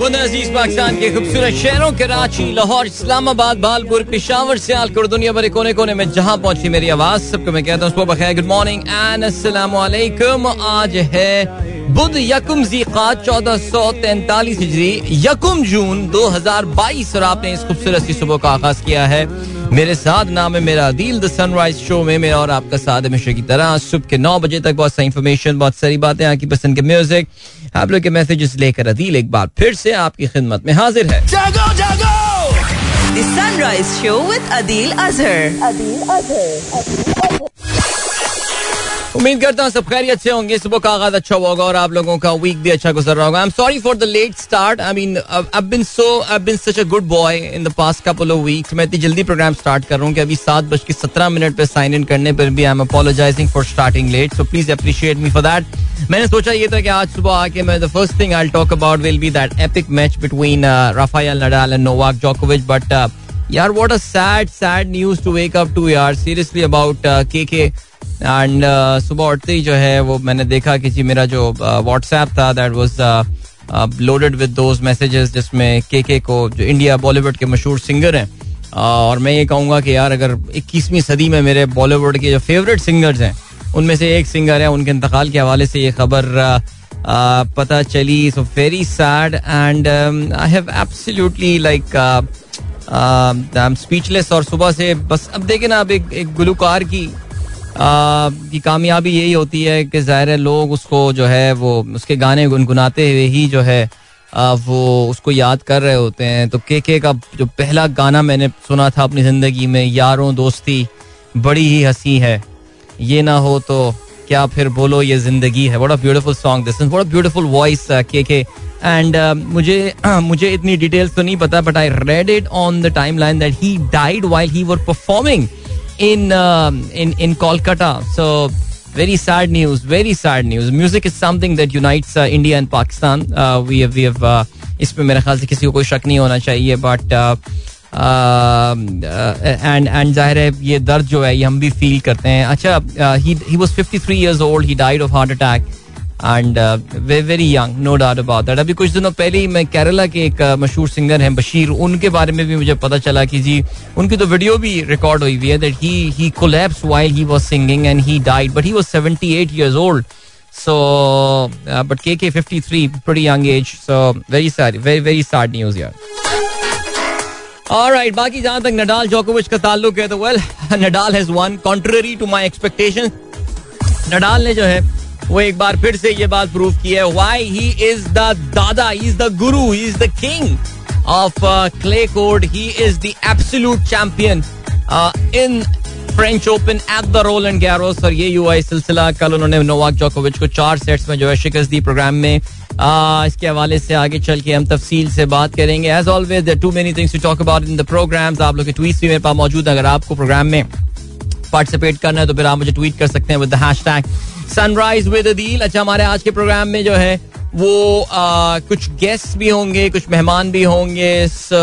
अज़ीज़ पाकिस्तान के खूबसूरत शहरों कराची लाहौर, इस्लामाबाद बालपुर पिशावर, सियालकोट और दुनिया भर कोने कोने में जहाँ पहुँची मेरी आवाज़, सबको मैं कहता हूँ सुबह बखैर गुड मॉर्निंग एंड असल आज है बुध यकुम जीका चौदह सौ तैतालीस हिजरी यकुम जून दो हज़ार बाईस और आपने इस खूबसूरत सी सुबह का आगाज़ किया है। मेरे साथ नाम है मेरा दिल द सनराइज शो में मेरा और आपका साथ हमेशा की तरह। सुबह के नौ बजे तक बहुत सारी इन्फॉर्मेशन बहुत सारी बातें आपकी पसंद के म्यूज़िक आप लोग के मैसेजेस लेकर अदील एक बार फिर से आपकी खिदमत में हाजिर है। जागो जागो! The Sunrise Show with Adil Azhar. उम्मीद करता हूँ सब खैरियत से होंगे। सुबह का आगाज़ अच्छा होगा और आप लोगों का वीक भी अच्छा गुजर रहा होगा। I am sorry for the late start I mean I been so I been such a good boy in the past couple of weeks मैं इतनी जल्दी प्रोग्राम स्टार्ट कर रहा हूँ कि अभी सात बज के सत्रह मिनट पे साइन इन करने पर भी I am apologizing for starting late so please appreciate me for that मैंने सोचा ये था कि आज सुबह आके मैं the first thing I talk about will be that epic match between Rafael Nadal and Novak जोकोविच बट यार what a sad sad news to wake up to यार. Seriously about K K and सुबह उठते ही जो है वो मैंने देखा कि जी मेरा जो व्हाट्सएप uh, था that was loaded with those messages जिसमें के के को जो इंडिया बॉलीवुड के मशहूर सिंगर हैं। और मैं ये कहूँगा कि यार अगर 21वीं सदी में मेरे बॉलीवुड के जो फेवरेट सिंगर्स हैं उनमें से एक सिंगर है उनके इंतकाल के हवाले से ये खबर पता चली। So very sad and I have absolutely like am speechless और सुबह से बस अब देखे ना अब एक, एक गुलकार की की कामयाबी यही होती है कि ज़ाहिर लोग उसको जो है वो उसके गाने गुनगुनाते हुए ही जो है वो उसको याद कर रहे होते हैं। तो के के का जो पहला गाना मैंने सुना था अपनी ज़िंदगी में यारों दोस्ती बड़ी ही हँसी है। ये ना हो तो क्या फिर बोलो ये ज़िंदगी है बड़ा beautiful song this a beautiful voice K K and मुझे मुझे इतनी डिटेल्स तो नहीं पता but I read it on the timeline that he died while he were performing in in in Kolkata. So very sad news. Very sad news. Music is something that unites uh, India and Pakistan. Uh, we uh, इस पे मेरे ख्याल से किसी को कोई शक नहीं होना चाहिए बट एंड एंड ज़ाहिर है ये दर्द जो है ये हम भी फील करते हैं। अच्छा he was 53 years old he died of heart attack and way very young no doubt about that अभी कुछ दिनों पहले ही मैं केरला के एक uh, मशहूर सिंगर हैं बशीर उनके बारे में भी मुझे पता चला कि जी उनकी तो वीडियो भी रिकॉर्ड हुई हुई है that he he collapsed while he was singing and he died but he was 78 years old so but K K 53 pretty young age. So very sad very very sad news यार Alright, बाकी जहाँ तक Nadal जोकोविच का ताल्लुक है तो well Nadal has won contrary to my expectation Nadal ने जो है वो एक बार फिर से ये बात प्रूव की है वाई ही इज़ द दादा he is the guru he is the king of clay court he is the absolute champion in French Open at the Roland Garros और ये हुआ सिलसिला कल उन्होंने नोवाक जोकोविच को चार सेट्स में जो है शिकस्त दी प्रोग्राम में। इसके हवाले से आगे चल के हम तफसील से बात करेंगे। As always too many things to talk about in the programmes आप लोग के ट्वीट्स भी मेरे पास मौजूद है। अगर आपको प्रोग्राम में पार्टिसिपेट करना है तो फिर आप मुझे ट्वीट कर सकते हैं with the hashtag Sunrise with अच्छा हमारे आज के प्रोग्राम में जो है वो आ, कुछ गेस्ट भी होंगे कुछ मेहमान भी होंगे so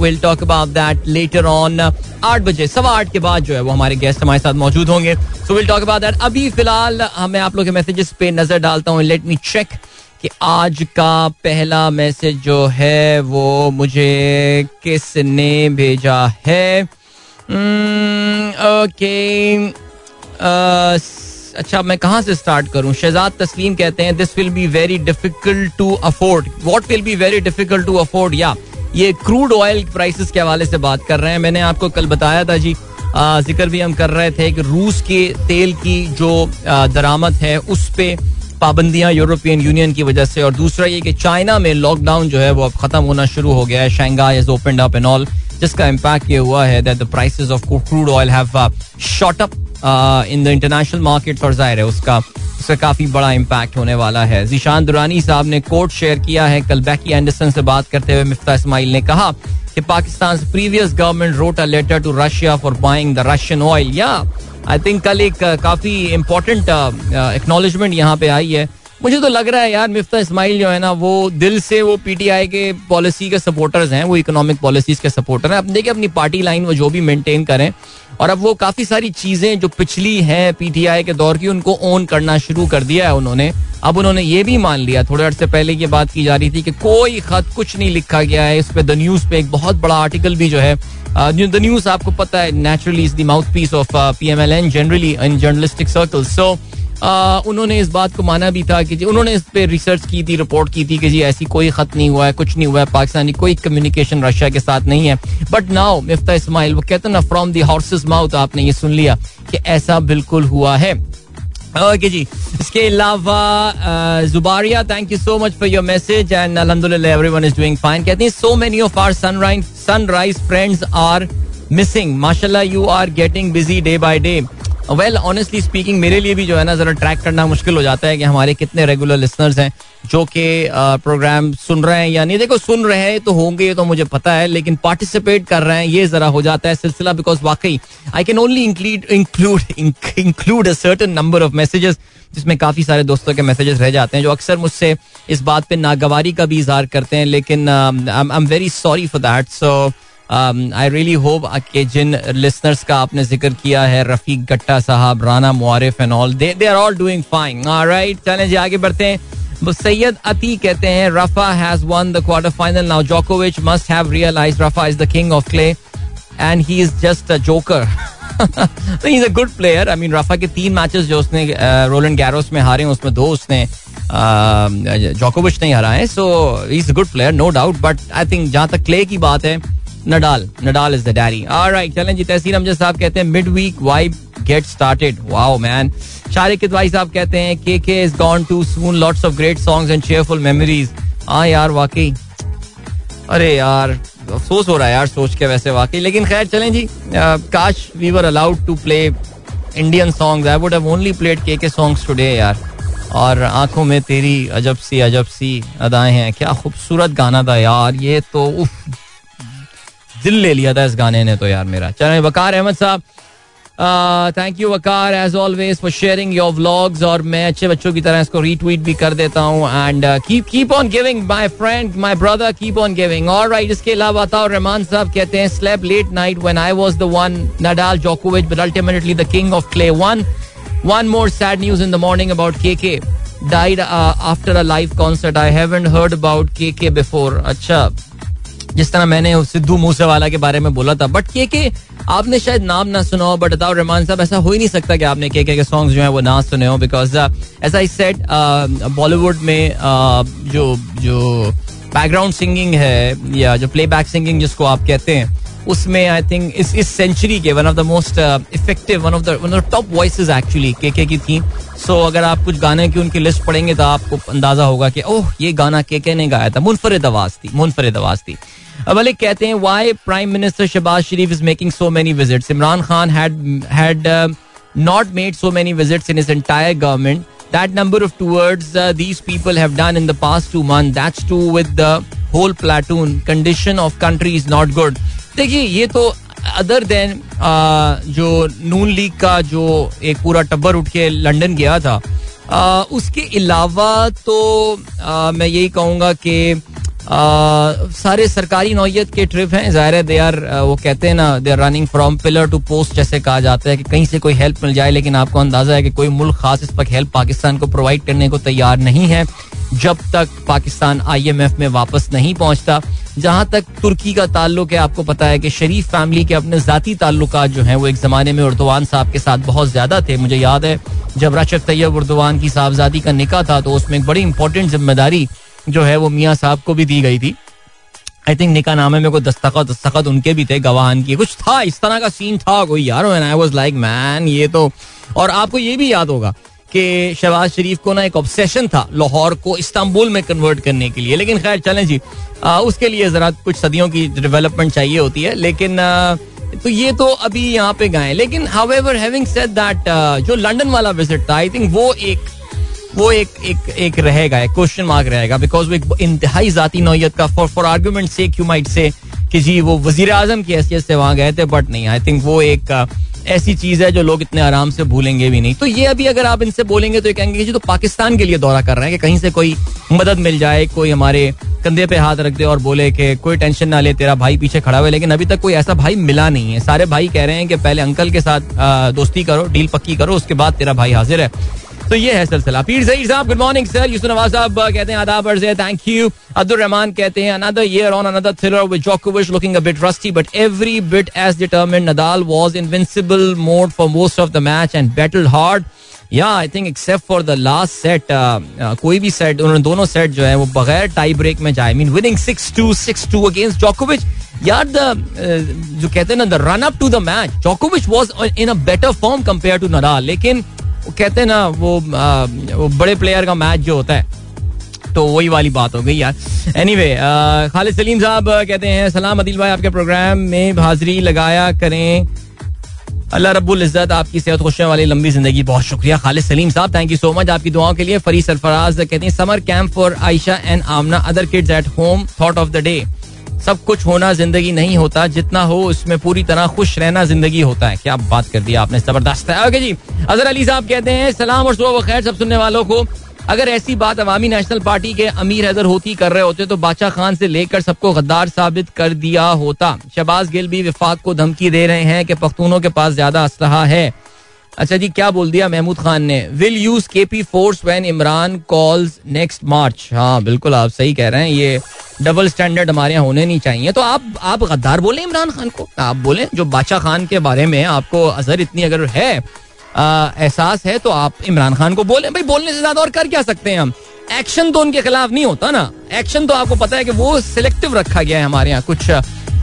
will talk about that later on आठ बजे सवा आठ के बाद जो है वो हमारे गेस्ट हमारे साथ मौजूद होंगे। So will talk about that अभी फ़िलहाल मैं आप लोग के मैसेजेस पे नज़र डालता हूँ। लेट मी चेक कि आज का पहला मैसेज जो है वो मुझे किसने भेजा है? ओके अच्छा मैं कहाँ से स्टार्ट करूँ? शहजाद तस्लीम कहते हैं this will be very difficult to afford what will be very difficult to afford या, ये क्रूड ऑयल प्राइसेस के हवाले से बात कर रहे हैं। मैंने आपको कल बताया था जी ज़िक्र भी हम कर रहे थे कि रूस के तेल की जो दरामद है, उस पे पाबंदियाँ यूरोपियन यूनियन की वजह से, और दूसरा ये कि चाइना में लॉकडाउन जो है वो अब खत्म होना शुरू हो गया है। Shanghai is opened up and all जिसका इम्पैक्ट ये हुआ है that the prices of crude oil have shot up in the international market और ज़ाहिर है उसका उसका काफ़ी बड़ा इम्पैक्ट होने वाला है। जीशान दुरानी साहब ने कोट शेयर किया है, कल बैकी एंडरसन से बात करते हुए मिफ्ता इसमाइल ने कहा कि Pakistan previous government wrote a letter to Russia for buying the Russian oil या आई थिंक कल एक काफ़ी इंपॉर्टेंट एक्नोलेजमेंट यहाँ पे आई है। मुझे तो लग रहा है यार, मिफ्ता इस्माइल जो है ना, वो दिल से वो पीटीआई के पॉलिसी के सपोर्टर्स हैं, वो इकोनॉमिक पॉलिसीज़ के सपोर्टर हैं। अब देखिए अपनी पार्टी लाइन वो जो भी मेंटेन करें, और अब वो काफ़ी सारी चीज़ें जो पिछली हैं पीटीआई के दौर की, उनको ओन करना शुरू कर दिया है उन्होंने। अब उन्होंने ये भी मान लिया, थोड़े अर्से पहले ये बात की जा रही थी कि कोई खत कुछ नहीं लिखा गया है। इस पे द न्यूज़ पे एक बहुत बड़ा आर्टिकल भी जो है द न्यूज़ आपको पता है naturally is the mouthpiece of P M L N generally in journalistic circle so उन्होंने इस बात को माना भी था कि जी, उन्होंने इस पे रिसर्च की थी रिपोर्ट की थी कि जी, ऐसी कोई खत नहीं हुआ है, कुछ नहीं हुआ है, पाकिस्तानी, कोई कम्युनिकेशन रशिया के साथ नहीं है। बट नाउ मिफ्ता इस्माइल वो कहते ना फ्रॉम दी हॉर्सेस माउथ आपने ये सुन लिया कि ऐसा बिल्कुल हुआ है। ओके जी इसके अलावा Zubaria thank you so much for your message and अल्हम्दुलिल्लाह एवरीवन इज़ डूइंग फाइन कहती हैं so many of our Sunrise Sunrise friends are missing माशाल्लाह you are getting busy day by day well honestly speaking मेरे लिए भी जो है ना जरा ट्रैक करना मुश्किल हो जाता है कि हमारे कितने रेगुलर लिसनर्स हैं जो कि प्रोग्राम सुन रहे हैं या नहीं, देखो, सुन रहे हैं तो होंगे, ये तो मुझे पता है, लेकिन पार्टिसिपेट कर रहे हैं, ये जरा हो जाता है सिलसिला बिकॉज़ वाकई I can only include include include a certain number of messages जिसमें काफ़ी सारे दोस्तों के मैसेजेस रह जाते हैं, जो अक्सर मुझसे इस बात पे नागवारी का भी इजहार करते हैं, लेकिन I am very sorry for that so I really hope कि जिन लिसनर्स का आपने ज़िक्र किया है, रफीक गट्टा साहब, Rana Muarif and all they are all doing fine right आगे बढ़ते हैं। सैयद अती कहते हैं Rafa has won the quarter final now जोकोविच must have realise Rafa is the king of clay and he is just a joker is a good player I mean Rafa के तीन matches जो उसने रोलन गैरोस में हारे उसमें दो उसने जोकोविच नहीं हराए so is good player no doubt but I think जहाँ तक क्ले की बात है Nadal Nadal is the daddy alright चलें जी, तहसीन अमजद साहब कहते हैं midweek vibe get started wow man Shariq Kidwai साहब कहते हैं K K is gone too soon lots of great songs and cheerful memories हाँ यार, वाकई। अरे यार, अफसोस हो रहा है यार सोच के वैसे वाकई। लेकिन खैर, चलें जी काश we were allowed to play Indian songs I would have only played K K songs today यार। और आँखों में तेरी अजब सी अजब सी अदाएँ हैं। क्या खूबसूरत गाना था यार, ये तो उफ। दिल ले लिया था इस गाने ने तो यार मेरा। चलो, वकार अहमद साहब thank you Waqar as always for sharing your vlogs और मैं अच्छे बच्चों की तरह इसको रीट्वीट भी कर देता हूँ. And keep keep on giving my friend my brother keep on giving alright इसके अलावा था रहमान साहब कहते हैं slept late night when I was the one Nadal जोकोविच but ultimately the king of clay won one more sad news in the morning about K K died uh, after a live concert. I haven't heard about KK before. अच्छा जिस तरह मैंने सिद्धू मूसेवाला के बारे में बोला था। बट के के आपने शायद नाम ना सुना हो बट अताउ रहमान साहब ऐसा हो ही नहीं सकता कि आपने के के के सॉन्ग्स जो है वो ना सुने हो बिकॉज़ ऐसा आई सेट बॉलीवुड में uh, जो जो बैकग्राउंड सिंगिंग है या जो प्लेबैक सिंगिंग जिसको आप कहते हैं उसमें आई थिंक इस इस सेंचुरी के one of the most effective one of the one of top voices actually K K की थी। सो so, अगर आप कुछ गाने की उनकी लिस्ट पढ़ेंगे तो आपको अंदाज़ा होगा कि ओह ये गाना के के ने गाया था। मुनफरद आवाज़ थी मुनफरद आवाज़ थी। अब कहते हैं why prime minister Shahbaz Sharif is making so many visits Imran Khan had not made so many visits in is entire government that number of tours uh, these people have done in the past two months that's true with the whole platoon. Condition of country is not good. देखिए ये तो other then जो Noon League का जो एक पूरा टब्बर उठ के लंदन गया था आ, उसके अलावा तो आ, मैं यही कहूँगा कि सारे सरकारी नौीयत के ट्रिप हैं। ज़ाहिर है दे आर वो कहते हैं ना they are running from pillar to post जैसे कहा जाता है कि कहीं से कोई हेल्प मिल जाए, लेकिन आपको अंदाज़ा है कि कोई मुल्क, खास इस वक्त हेल्प पाकिस्तान को प्रोवाइड करने को तैयार नहीं है, जब तक पाकिस्तान आईएमएफ में वापस नहीं पहुँचता। जहाँ तक तुर्की का ताल्लुक है, आपको पता है कि शरीफ फैमिली के अपने जाती ताल्लुक जो हैं, वो एक जमाने में उर्दवान साहब के साथ बहुत ज़्यादा थे। मुझे याद है, जब रशफ तैयब उर्दवान की साहबजादी का निका था तो उसमें एक बड़ी इंपॉर्टेंट ज़िम्मेदारी जो है वो मियाँ साहब को भी दी गई थी। आई थिंक निका नामे में कोई दस्तखत दस्तखत उनके भी थे गवाहान की कुछ था इस तरह का सीन था कोई यार। आई वाज लाइक मैन ये तो और आपको ये भी याद होगा कि शहबाज शरीफ को ना एक ऑब्सेशन था लाहौर को इस्तांबुल में कन्वर्ट करने के लिए। लेकिन खैर चलें जी। आ, उसके लिए जरा कुछ सदियों की डेवलपमेंट चाहिए होती है। लेकिन आ, तो ये तो अभी यहाँ पे गए लेकिन however having said that जो लंदन वाला विज़िट था आई थिंक वो एक वो एक एक एक रहेगा, एक क्वेश्चन मार्क रहेगा बिकॉज़ वो एक इंतहाई जाती नौयत का फॉर फॉर आर्ग्यूमेंट से यू माइट से कि जी, वो वज़ीर आज़म की हैसियत से वहाँ गए थे बट नहीं आई थिंक वो एक ऐसी चीज़ है जो लोग इतने आराम से भूलेंगे भी नहीं। तो ये अभी अगर आप इनसे बोलेंगे तो ये कहेंगे जी तो पाकिस्तान के लिए दौरा कर रहे हैं कि कहीं से कोई मदद मिल जाए, कोई हमारे कंधे पे हाथ रख दे और बोले कि कोई टेंशन ना ले, तेरा भाई पीछे खड़ा हुआ लेकिन अभी तक कोई ऐसा भाई मिला नहीं है। सारे भाई कह रहे हैं कि पहले अंकल के साथ दोस्ती करो, डील पक्की करो, उसके बाद तेरा भाई हाजिर है। तो ये है सिलसिला। पीर सईद साहब good morning sir Yusuf Nawaz साहब कहते हैं, आदाब अर्ज़ थैंक यू अब्दुल रहमान कहते हैं another year on another thriller with जोकोविच looking a bit rusty but every bit as determined Nadal was invincible mode for most of the match and battle hard या I think except for the last set कोई भी set उन्होंने दोनों set जो है, वो बगैर टाई ब्रेक में जाए। Mean winning six two six two against जोकोविच यार द जो कहते हैं ना the run up to the match जोकोविच was in a better form compare to Nadal लेकिन कहते हैं ना वो आ, वो बड़े प्लेयर का मैच जो होता है तो वही वाली बात हो गई यार। एनी वे खालिद सलीम साहब कहते हैं सलाम अदिल भाई आपके प्रोग्राम में हाजिरी लगाया करें। अल्लाह रब्बुल इज़्ज़त आपकी सेहत खुशियों वाली लंबी ज़िंदगी बहुत शुक्रिया। खालिद सलीम साहब थैंक यू सो मच आपकी दुआओं के लिए। फरी सरफराज कहते हैं summer camp for Ayesha and Amna other kids at home thought of the day सब कुछ होना ज़िंदगी नहीं होता, जितना हो उसमें पूरी तरह खुश रहना ज़िंदगी होता है। क्या बात कर दिया आपने, ज़बरदस्त है। ओके जी, अजहर अली साहब कहते हैं, सलाम और सुबह खैर सब सुनने वालों को। अगर ऐसी बात अवामी नेशनल पार्टी के अमीर हैदर होती कर रहे होते तो बादशाह खान से लेकर सबको गद्दार साबित कर दिया होता। शहबाज गिल भी विफाक को धमकी दे रहे हैं कि पख्तूनों के पास ज़्यादा असलहा है। अच्छा जी, क्या बोल दिया महमूद खान ने? Will use K P force when Imran calls next March हाँ बिल्कुल आप सही कह रहे हैं, ये डबल स्टैंडर्ड हमारे यहाँ होने नहीं चाहिए। तो आप आप गद्दार बोले इमरान खान को? आप बोले, जो बादशाह खान के बारे में आपको असर इतनी अगर है एहसास है तो आप इमरान खान को बोले। भाई, बोलने से ज़्यादा और कर क्या सकते हैं हम? एक्शन तो उनके खिलाफ नहीं होता ना। एक्शन तो आपको पता है कि वो सिलेक्टिव रखा गया है हमारे यहाँ। कुछ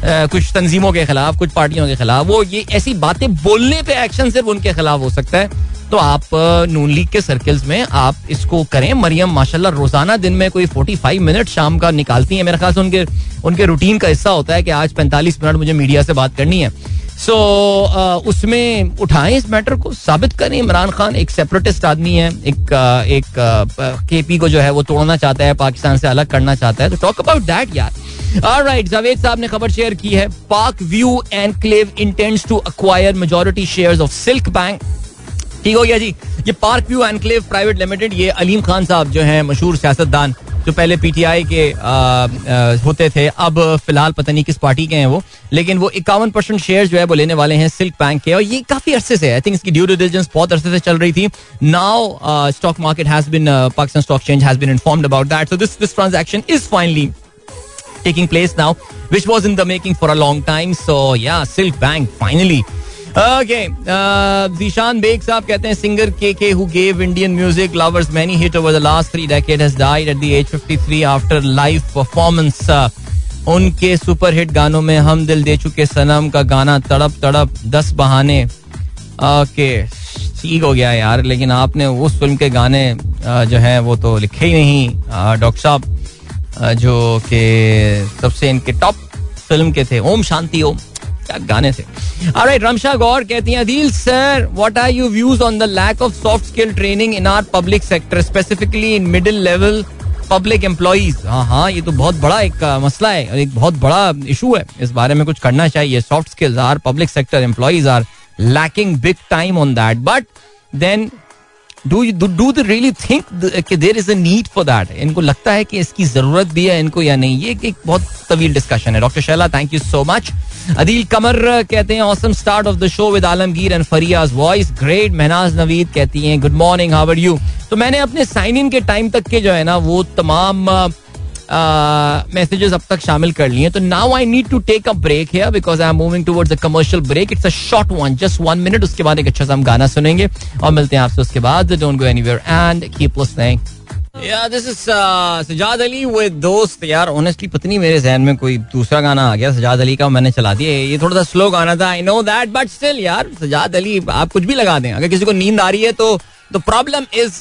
कुछ तंजीमों के खिलाफ कुछ पार्टियों के खिलाफ वो ये ऐसी बातें बोलने पे एक्शन सिर्फ़ उनके खिलाफ हो सकता है। तो आप नून लीग के सर्कल्स में आप इसको करें। मरियम माशाल्लाह रोज़ाना दिन में कोई 45 मिनट शाम का निकालती हैं। मेरे ख्याल से उनके उनके रूटीन का हिस्सा होता है कि आज 45 मिनट मुझे मीडिया से बात करनी है। सो so, उसमें उठाएँ इस मैटर को साबित करें। इमरान खान एक सेपरेटिस्ट आदमी है एक एक केपी को जो है वो तोड़ना चाहता है पाकिस्तान से अलग करना चाहता है। तो टॉक अबाउट दैट यार। ऑलराइट जावेद साहब ने खबर शेयर की है। Park View Enclave intends to acquire majority shares of Silk Bank ठीक हो गया जी। ये Park View Enclave private limited ये अलीम खान साहब जो हैं मशहूर सियासतदान जो पहले पीटीआई के आ, आ, होते थे अब फ़िलहाल पता नहीं किस पार्टी के हैं वो लेकिन वो इक्यावन परसेंट शेयर जो है वो लेने वाले हैं सिल्क बैंक के। और ये काफ़ी अरसे से आई थिंक इसकी ड्यू डिलीजेंस बहुत अरसे से चल रही थी। Now stock market has been Pakistan stock exchange has been informed about that so this this transaction is finally taking place now which was in the making for a long time so yeah silk bank finally Okay. Zishan Beg साहब कहते हैं singer के के who gave Indian music lovers many hit over the last three decades has died at the age 53 after live performance. Uh, उनके super hit गानों में हम दिल दे चुके सनम का गाना तड़प तड़प दस बहाने ओके ठीक हो गया यार लेकिन आपने उस फ़िल्म के गाने जो हैं वो तो लिखे ही नहीं डॉक्टर साहब जो कि सबसे इनके टॉप फ़िल्म के थे। ओम शांति, ओम। क्या गाने थे। ऑलराइट रमशा गौर कहती हैं Adeel sir what are you views on the lack of soft skill training in our public sector specifically in middle level public employees हाँ हाँ ये तो बहुत बड़ा एक मसला है एक बहुत बड़ा इशू है। इस बारे में कुछ करना चाहिए। Soft skills our public sector employees are lacking big time on that but then do do they really think कि there is a need for that इनको लगता है कि इसकी ज़रूरत भी है इनको या नहीं? ये एक बहुत तवील डिस्कशन है। Doctor Shaila thank you so much Adeel Qamar कहते हैं awesome start of the show with Alamgir and Fariyaz voice great Mahnaz Naveed कहती हैं good morning how are you तो मैंने अपने साइन इन के टाइम तक के जो है ना, वो तमाम मैसेजेस अब तक शामिल कर लिए तो now I need to take a break है because I am moving towards a commercial break it's a short one just one minute उसके बाद एक अच्छा सा हम गाना सुनेंगे और मिलते हैं आपसे उसके बाद। Don't go anywhere and keep listening या this is Sajjad Ali with दोस्त यार ऑनेस्टली पत्नी मेरे जहन में कोई दूसरा गाना आ गया सजाद अली का, मैंने चला दिया। ये थोड़ा सा स्लो गाना था I know that but still यार सजाद अली आप कुछ भी लगा दें। अगर किसी को नींद आ रही है तो the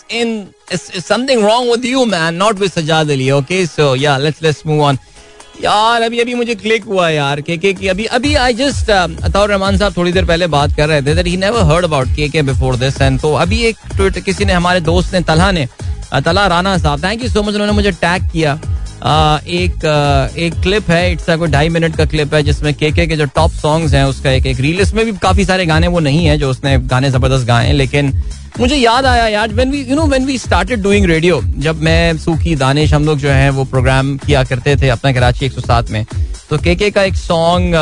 in is, is something wrong with you man not with Sajad Ali okay? So yeah let's let's move on. यार अभी अभी मुझे क्लिक हुआ यार के के की अभी अभी आई जस्ट अताउर रहमान साहब थोड़ी देर पहले बात कर रहे थे that he never heard about K K before this and तो अभी एक ट्विटर किसी ने हमारे दोस्त ने तलहा ने तला राना साहब थैंक यू सो मच उन्होंने मुझे टैग किया। एक एक क्लिप है इट्स कोई ढाई मिनट का क्लिप है, जिसमें के के जो टॉप सॉन्ग्स हैं, उसका एक एक रील इसमें भी काफ़ी सारे गाने वो नहीं है, जो उसने गाने ज़बरदस्त गाए हैं, लेकिन मुझे याद आया यार when we you know when we started doing radio जब मैं सूखी दानिश हम लोग जो है, वो प्रोग्राम किया करते थे अपना कराची 107 में तो के के का एक सॉन्ग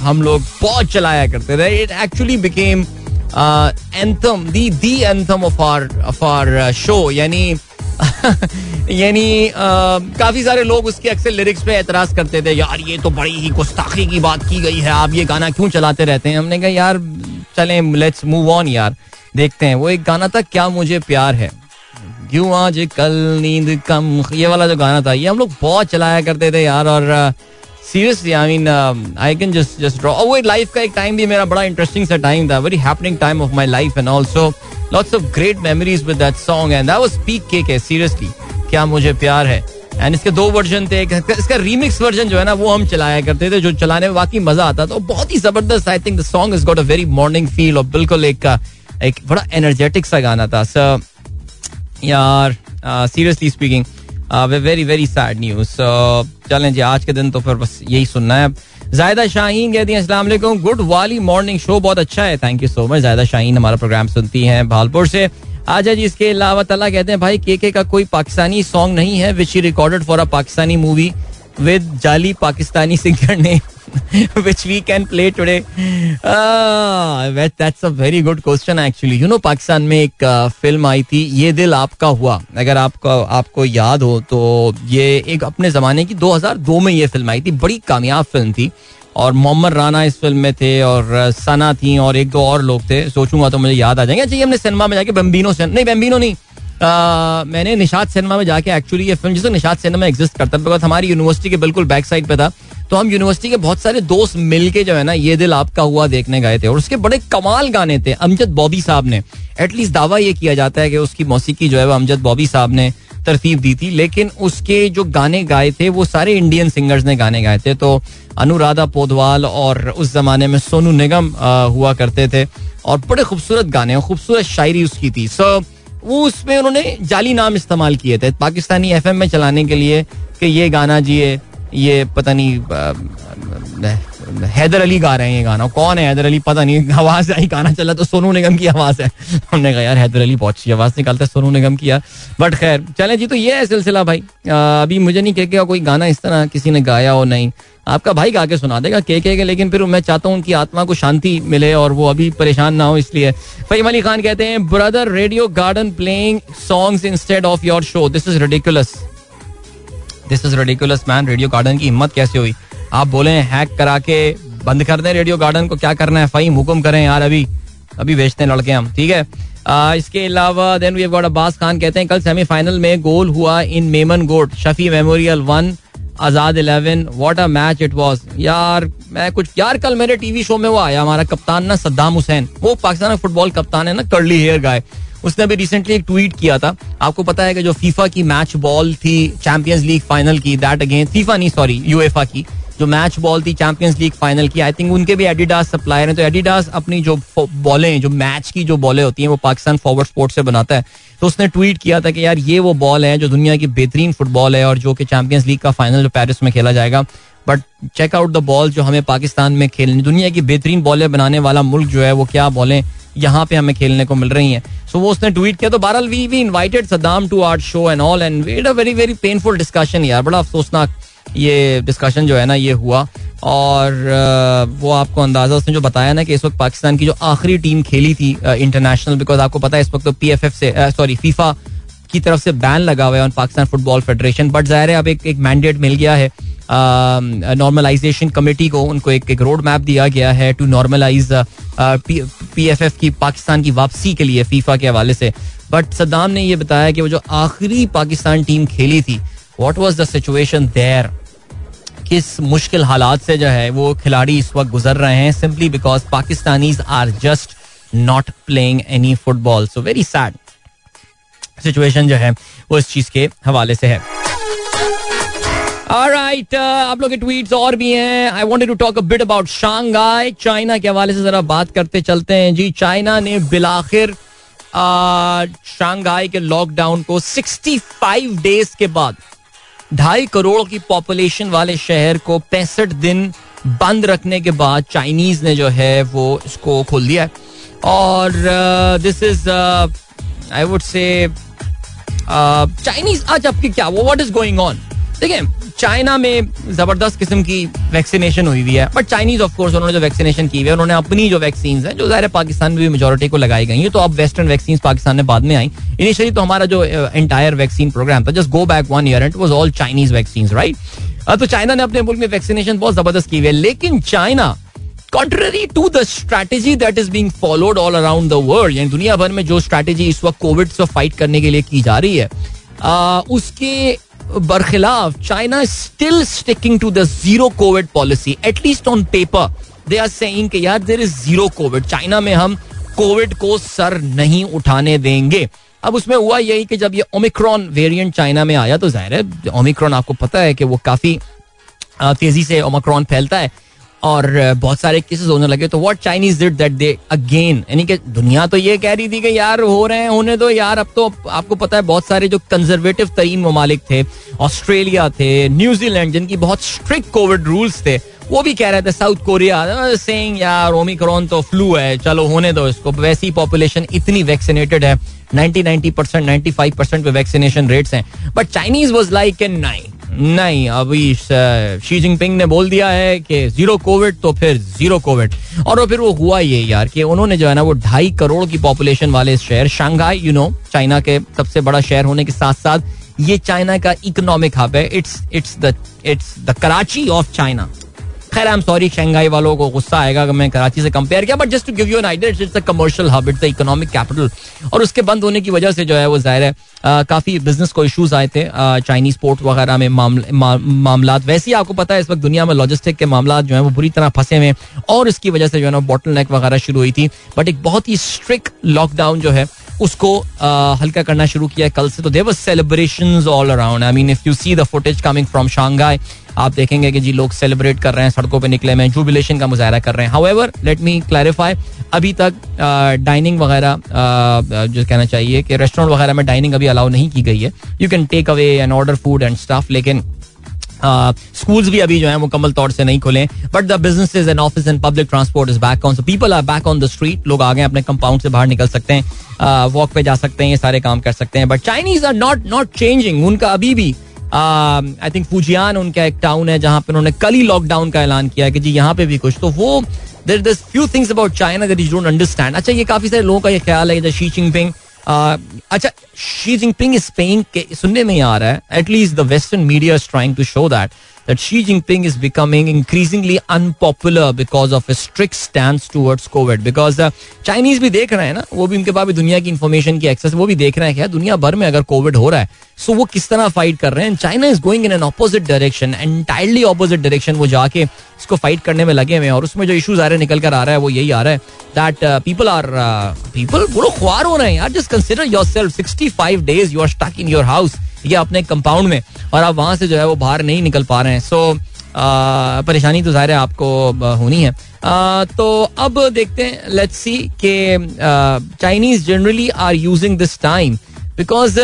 हम लोग बहुत चलाया करते थे। It actually became anthem the the anthem of our of our show यानी यानी काफ़ी सारे लोग उसके अक्सर लिरिक्स पे एतराज़ करते थे, यार, ये तो बड़ी ही गुस्ताखी की बात की गई है, आप ये गाना क्यों चलाते रहते हैं? हमने कहा, यार, चलें लेट्स मूव ऑन यार, देखते हैं, वो एक गाना था, क्या मुझे प्यार है? क्यों आज कल नींद कम? ये वाला जो गाना था, ये हम लोग बहुत चलाया करते थे, यार, और seriously I mean I can just just draw वो लाइफ का एक टाइम भी मेरा बड़ा इंटरेस्टिंग सा टाइम था very happening time of my life and also lots of great memories with that song and that was peak K K है seriously क्या मुझे प्यार है? एंड इसके दो वर्जन थे इसका रीमिक्स वर्जन जो है ना, वो हम चलाया करते थे, जो चलाने में वाकई मज़ा आता था बहुत ही ज़बरदस्त I think the song is got a very morning feel और बिल्कुल एक एक बड़ा एनर्जेटिक सा गाना था। सर यार seriously speaking very very sad news चलें जी, आज के दिन तो फिर बस यही सुनना है। जायदा शाहीन कहती हैं वालेकुम। गुड वाली मॉर्निंग शो बहुत अच्छा है। Thank you so much Zaida Shaheen हमारा प्रोग्राम सुनती हैं भालपुर से। आजा जी इसके अलावा तला कहते हैं, भाई, के के का कोई पाकिस्तानी सॉन्ग नहीं है which he recorded for a Pakistani movie with जाली पाकिस्तानी सिंगर ने। which we can play today? Uh, that's a very good question actually. You know Pakistan में एक फ़िल्म uh, आई थी ये दिल आपका हुआ। अगर आपको आपको याद हो तो ये एक अपने जमाने की 2002 में ये फ़िल्म आई थी। बड़ी कामयाब फ़िल्म थी। और मोहम्मद राना इस फ़िल्म में थे और सना थी और एक दो और लोग थे। सोचूँगा तो मुझे याद आ जाएँगे। अच्छा ये हमने सिनेमा में जाके बम्बिनो नहीं बम्बीनो नहीं। आ, मैंने निशाद सिनेमा में जाके एक्चुअली ये फ़िल्म जिसको निशाद सिनेमा एग्जिस्ट करता बिकॉज़ हमारी यूनिवर्सिटी के बिल्कुल बैक साइड पे था। तो हम यूनिवर्सिटी के बहुत सारे दोस्त मिलके जो है ना, ये दिल आपका हुआ देखने गए थे। और उसके बड़े कमाल गाने थे, अमजद बॉबी साहब ने। एटलीस्ट दावा ये किया जाता है कि उसकी मौसीकी जो है वो अमजद बॉबी साहब ने तरतीब दी थी। लेकिन उसके जो गाने गाए थे, वो सारे इंडियन सिंगर्स ने गाने गाए थे। तो अनुराधा पोदवाल और उस जमाने में सोनू निगम हुआ करते थे। और बड़े खूबसूरत गाने खूबसूरत शायरी उसकी थी। सो वो उसमें उन्होंने जाली नाम इस्तेमाल किए थे। पाकिस्तानी एफएम में चलाने के लिए कि ये गाना जी ये पता नहीं हैदर अली गा रहे हैं ये गाना। कौन है हैदर अली? पता नहीं, आवाज़ आई, गाना चला तो सोनू निगम की आवाज़ है। हमने कहा, यार, हैदर अली बहुत आवाज़ निकालता है, सोनू निगम की यार बट खैर, चले जी तो ये है सिलसिला भाई। अभी मुझे नहीं कह कोई गाना इस तरह किसी ने गाया हो, नहीं। आपका भाई गा के सुना देगा के के, लेकिन फिर मैं चाहता हूँ उनकी आत्मा को शांति मिले और वो अभी परेशान ना हो, इसलिए। फहीम अली खान कहते हैं brother Radio Garden playing songs instead of your show this is ridiculous this is ridiculous man Radio Garden की हिम्मत कैसे हुई? आप बोले हैक करा के बंद कर दें रेडियो गार्डन को। क्या करना है? फहीम हुक्म करें यार अभी। अभी बेचते हैं लड़के हम ठीक है? आ, इसके अलावा then we got Abbas Khan कहते हैं कल सेमीफाइनल में गोल हुआ in Memon Goth Shafi Memorial won Azad Eleven what a match it was यार मैं कुछ यार कल मेरे टीवी शो में वो आया हमारा कप्तान ना सद्दाम हुसैन। वो पाकिस्तान का फुटबॉल कप्तान है ना कर्ली हेयर गाय उसने अभी रिसेंटली एक ट्वीट किया था। आपको पता है कि जो फीफा की मैच बॉल थी चैंपियंस लीग फाइनल की दैट अगेंस्ट फीफा नहीं सॉरी यूएफा की, जो मैच बॉल थी चैंपियंस लीग फाइनल की आई थिंक उनके भी एडिडास सप्लायर हैं। तो एडिडास अपनी जो बॉलें जो मैच की जो बॉलें होती हैं, वो पाकिस्तान फॉरवर्ड स्पोर्ट से बनाता है। तो उसने ट्वीट किया था कि यार, ये वो बॉल है जो दुनिया की बेहतरीन फुटबॉल है और जो कि चैंपियंस लीग का फाइनल जो पेरिस में खेला जाएगा। But check out the ball जो हमें पाकिस्तान में खेलने, दुनिया की बेहतरीन बॉलें बनाने वाला मुल्क जो है, वो क्या बॉलें यहाँ पे हमें खेलने को मिल रही हैं। सो वो उसने ट्वीट किया तो बहरहाल we we invited Saddam to our show and all and we'd a very very painful discussion यार। बड़ा अफसोसनाक ये डिस्कशन जो है ना, ये हुआ। और वो आपको अंदाज़ा उसने जो बताया ना कि इस वक्त पाकिस्तान की जो आखिरी टीम खेली थी इंटरनेशनल बिकॉज़ आपको पता है इस वक्त तो पी एफ़ एफ़ से सॉरी फीफा की तरफ़ से बैन लगा हुआ है पाकिस्तान फुटबॉल फेडरेशन बट ज़ाहिर है, अब एक मैंडेट मिल गया है। नॉर्मलाइजेशन कमेटी को, उनको एक एक रोड मैप दिया गया है to normalize P F F की, पाकिस्तान की वापसी के लिए फीफा के हवाले से। बट सद्दाम ने यह बताया कि वो जो आखिरी पाकिस्तान टीम खेली थी what was the situation there किस मुश्किल हालात से जो है वो खिलाड़ी इस वक्त गुजर रहे हैं simply because Pakistanis are just not playing any football so very sad situation जो है, वो इस चीज़ के हवाले से है। Alright, uh, आप लोग के ट्वीट्स और भी हैं. I wanted to talk bit about Shanghai China के हवाले से जरा बात करते चलते हैं. जी चाइना ने बिलाखिर शांघाई के लॉकडाउन को 65 डेज़ के बाद ढाई करोड़ की पॉपुलेशन वाले शहर को पैंसठ दिन बंद रखने के बाद चाइनीज़ ने जो है वो इसको खोल दिया है. और this is I would say Chinese आज आपकी क्या? वो व्हाट इज़ गोइंग ऑन देखिए चाइना में ज़बरदस्त किस्म की वैक्सीनेशन हुई हुई है बट चाइनीज़ ऑफ़ कोर्स उन्होंने जो वैक्सीनेशन की हुई है उन्होंने अपनी जो वैक्सीन है जो ज़ाहिर पाकिस्तान में भी मेजोरिटी को लगाई गई है। तो अब वेस्टर्न वैक्सीन पाकिस्तान में बाद में आई। इनिशियली तो हमारा जो एंटायर वैक्सीन प्रोग्राम था just go back one year it was all Chinese vaccine right तो चाइना ने अपने मुल्क में वैक्सीनेशन बहुत ज़बरदस्त की हुई है लेकिन China contrary to the strategy that is being followed all around the world यानी दुनिया भर में जो स्ट्रैटेजी इस वक्त कोविड से फाइट करने के लिए की जा रही है आ, उसके बरखिलाफ China still sticking to the zero COVID policy at least on paper they are saying कि यार there is zero COVID China में हम कोविड को सर नहीं उठाने देंगे। अब उसमें हुआ यही कि जब ये ओमिक्रॉन वेरिएंट चाइना में आया तो ज़ाहिर है ओमिक्रॉन आपको पता है कि वो काफ़ी तेज़ी से ओमिक्रॉन फैलता है। और बहुत सारे केसेस होने लगे। तो what Chinese did that they again यानी कि दुनिया तो ये कह रही थी कि यार हो रहे हैं, होने दो यार। अब तो आपको पता है बहुत सारे जो कंजर्वेटिव तरीन ममालिक थे ऑस्ट्रेलिया थे न्यूजीलैंड जिनकी बहुत स्ट्रिक्ट कोविड रूल्स थे, वो भी कह रहे थे साउथ कोरिया सेइंग यार ओमिक्रॉन तो फ्लू है, चलो होने दो इसको। वैसी पॉपुलेशन इतनी वैक्सीनेटेड है, 90 90 परसेंट 95 परसेंट पे वैक्सीनेशन रेट्स हैं। But Chinese was like in नहीं नहीं, अभी शी जिनपिंग ने बोल दिया है कि ज़ीरो कोविड तो फिर ज़ीरो कोविड और फिर वो हुआ ये यार कि उन्होंने जो है ना, वो ढाई करोड़ की पॉपुलेशन वाले शहर शंघाई यू नो चाइना के सबसे बड़ा शहर होने के साथ साथ ये चाइना का इकोनॉमिक हब है. It's it's the it's the Karachi of China खैर आई एम सॉरी शंघाई वालों को गुस्सा आएगा अगर मैं कराची से कंपेयर किया but just to give you an idea it's a commercial hub it's economic capital और उसके बंद होने की वजह से जो है, वो ज़ाहिर है काफ़ी बिज़नेस को इश्यूज़ आए थे चाइनीज़ पोर्ट वगैरह में मामला वैसे ही आपको पता है, इस वक्त दुनिया में लॉजिस्टिक के मामला जो है, वो बुरी तरह फंसे हुए और इसकी वजह से जो है ना बॉटल नेक वगैरह शुरू हुई थी। बट एक बहुत ही स्ट्रिक्ट लॉकडाउन जो है उसको हल्का करना शुरू किया कल से। तो there were celebration all around I mean if you see the footage coming from Shanghai आप देखेंगे कि जी लोग सेलिब्रेट कर रहे हैं, सड़कों पे निकले हैं जुबिलेशन का मुजाहरा कर रहे हैं। हाउएवर लेट मी क्लैरिफाई अभी तक डाइनिंग वगैरह जो कहना चाहिए कि रेस्टोरेंट वगैरह में डाइनिंग अभी अलाउ नहीं की गई है। You can take away and order food and stuff लेकिन स्कूल्स भी अभी जो है मुकम्मल तौर से नहीं खुले but the business and office and public transport is back on so people are back on the street लोग आ गए अपने कंपाउंड से बाहर निकल सकते हैं वॉक पे जा सकते हैं, ये सारे काम कर सकते हैं. But Chinese are not not changing उनका अभी भी आई थिंक फूजियान उनका एक टाउन है जहाँ पे उन्होंने कल ही लॉकडाउन का ऐलान किया कि जी यहाँ पे भी कुछ. तो वो there are few things about China that you don't understand अच्छा ये काफ़ी सारे लोगों का ये ख्याल है शी जिनपिंग अच्छा शी जिनपिंग इज़ के, सुनने में आ रहा है. At least the western media is trying to show that that Xi Jinping is becoming increasingly unpopular because of a strict stance towards COVID. Because uh, Chinese भी देख रहे हैं ना वो भी उनके पास भी दुनिया की इन्फॉर्मेशन की एक्सेस वो भी देख रहे हैं क्या दुनिया भर में अगर कोविड हो रहा है सो वो किस तरह फाइट कर रहे हैं? China is going in an opposite direction entirely opposite direction वो जाके इसको फाइट करने में लगे हुए हैं। और उसमें जो इशूज आ रहे हैं निकल कर आ रहा है वो यही आ रहा है दैट पीपल आर पीपल वो लोग ख्वार हो रहे हैं यार। Just consider yourself sixty five days you are stuck in your house या अपने कंपाउंड में और आप वहाँ से जो है वो बाहर नहीं निकल पा रहे हैं। सो परेशानी तो ज़ाहिर है आपको होनी है। तो अब देखते हैं लेट्स सी के Chinese generally are using this time because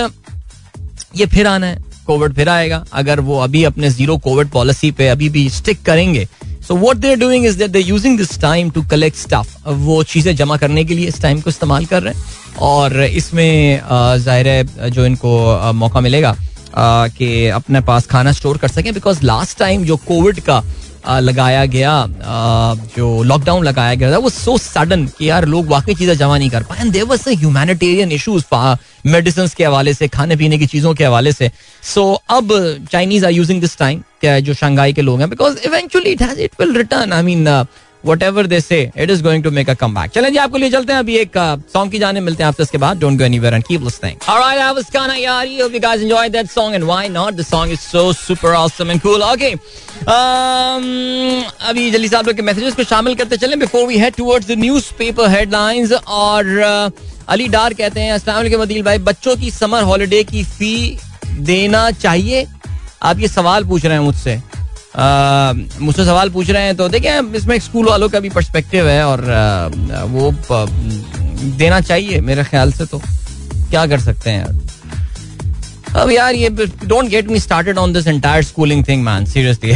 ये फिर आना है कोविड फिर आएगा। अगर वो अभी अपने ज़ीरो कोविड पॉलिसी पे अभी भी स्टिक करेंगे so what they're doing is they're using this time to collect stuff वो चीज़ें जमा करने के लिए इस टाइम को इस्तेमाल कर रहे हैं और इसमें ज़ाहिर है, जो इनको मौका मिलेगा। कि अपने पास खाना स्टोर कर सकें बिकॉज़ लास्ट टाइम जो कोविड का लगाया गया जो लॉकडाउन लगाया गया था, वो सो सडन कि यार लोग वाकई चीज़ें जमा नहीं कर पाए। There was humanitarian issues medicine के हवाले से, खाने पीने की चीज़ों के हवाले से। सो अब Chinese are using this time जो शंघाई के लोग हैं because eventually it has it will return I mean whatever they say it is going to make a come back चलें जी, आपको लिए चलते हैं। अभी एक सॉन्ग की जाने, मिलते हैं आपसे इसके बाद। Don't go anywhere and keep listening alright I was काना यारी hope you guys enjoyed that song and why not the song is so super awesome and cool okay अभी जल्दी से आप लोग के मैसेजेस को शामिल करते चलें। Before we head towards the newspaper headlines और अली डार कहते हैं, अस्सलाम वालेकुम अदील भाई। बच्चों की समर हॉलिडे की फ़ी देना चाहिए? आप ये सवाल पूछ रहे हैं मुझसे। मुझसे सवाल पूछ रहे हैं तो देखिए, इसमें स्कूल वालों का भी पर्सपेक्टिव है और वो देना चाहिए मेरे ख्याल से तो। क्या कर सकते हैं यार? अब यार ये don't get me started on this entire schooling thing man seriously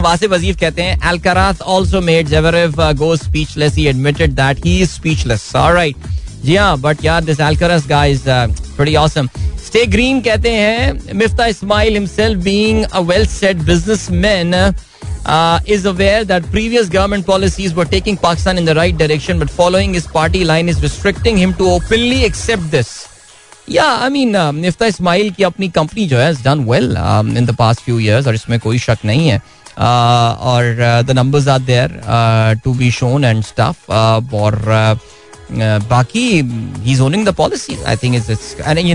Wasif Ajeef कहते हैं Alcaraz also made Zverev go speechless he admitted that he is speechless alright जी हाँ बट यार this Alcaraz guy is pretty awesome stay green कहते हैं Miftah Ismail himself being a well set businessman uh, is aware that previous government policies were taking Pakistan in the right direction, but following his party line is restricting him to openly accept this. या I mean निफ्ता Ismail की अपनी company जो है done well in the past few years और इसमें कोई शक नहीं है uh, और the numbers are there to be shown and stuff और बाकी he is owning the policy I think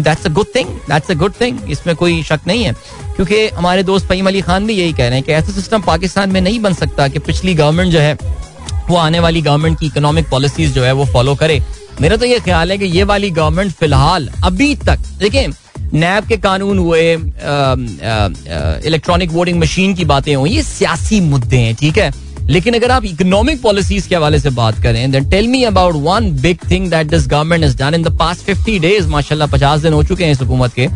that's a good thing that's a good thing इसमें कोई शक नहीं है। क्योंकि हमारे दोस्त फहीम अली खान भी यही कह रहे हैं कि ऐसा सिस्टम पाकिस्तान में नहीं बन सकता कि पिछली गवर्नमेंट जो है, वो आने वाली गवर्नमेंट की इकोनॉमिक पॉलिसीज़ जो है, वो फॉलो करे। मेरा तो ये ख्याल है कि ये वाली गवर्नमेंट फ़िलहाल, अभी तक, देखिए, नैब के कानून हुए इलेक्ट्रॉनिक वोटिंग मशीन की बातें हुई, ये सियासी मुद्दे हैं, ठीक है? लेकिन अगर आप इकोनॉमिक पॉलिसीज़ के हवाले से बात करें then tell me about one big thing that this government is done in the past 50 days माशाल्लाह 50 दिन हो चुके हैं इस हुकूमत के।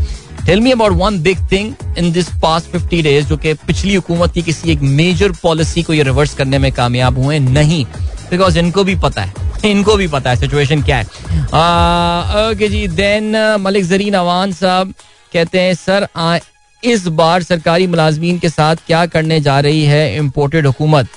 Tell me about one big thing in this past 50 days जो कि पिछली हुकूमत की किसी एक मेजर पॉलिसी को ये रिवर्स करने में कामयाब हुए? नहीं बिकॉज़ इनको भी पता है। इनको भी पता है सिचुएशन क्या है। ओके जी देन मलिक जरीन अवान साहब कहते हैं, सर इस बार सरकारी मुलाजमीन के साथ क्या करने जा रही है इम्पोर्टेड हुकूमत?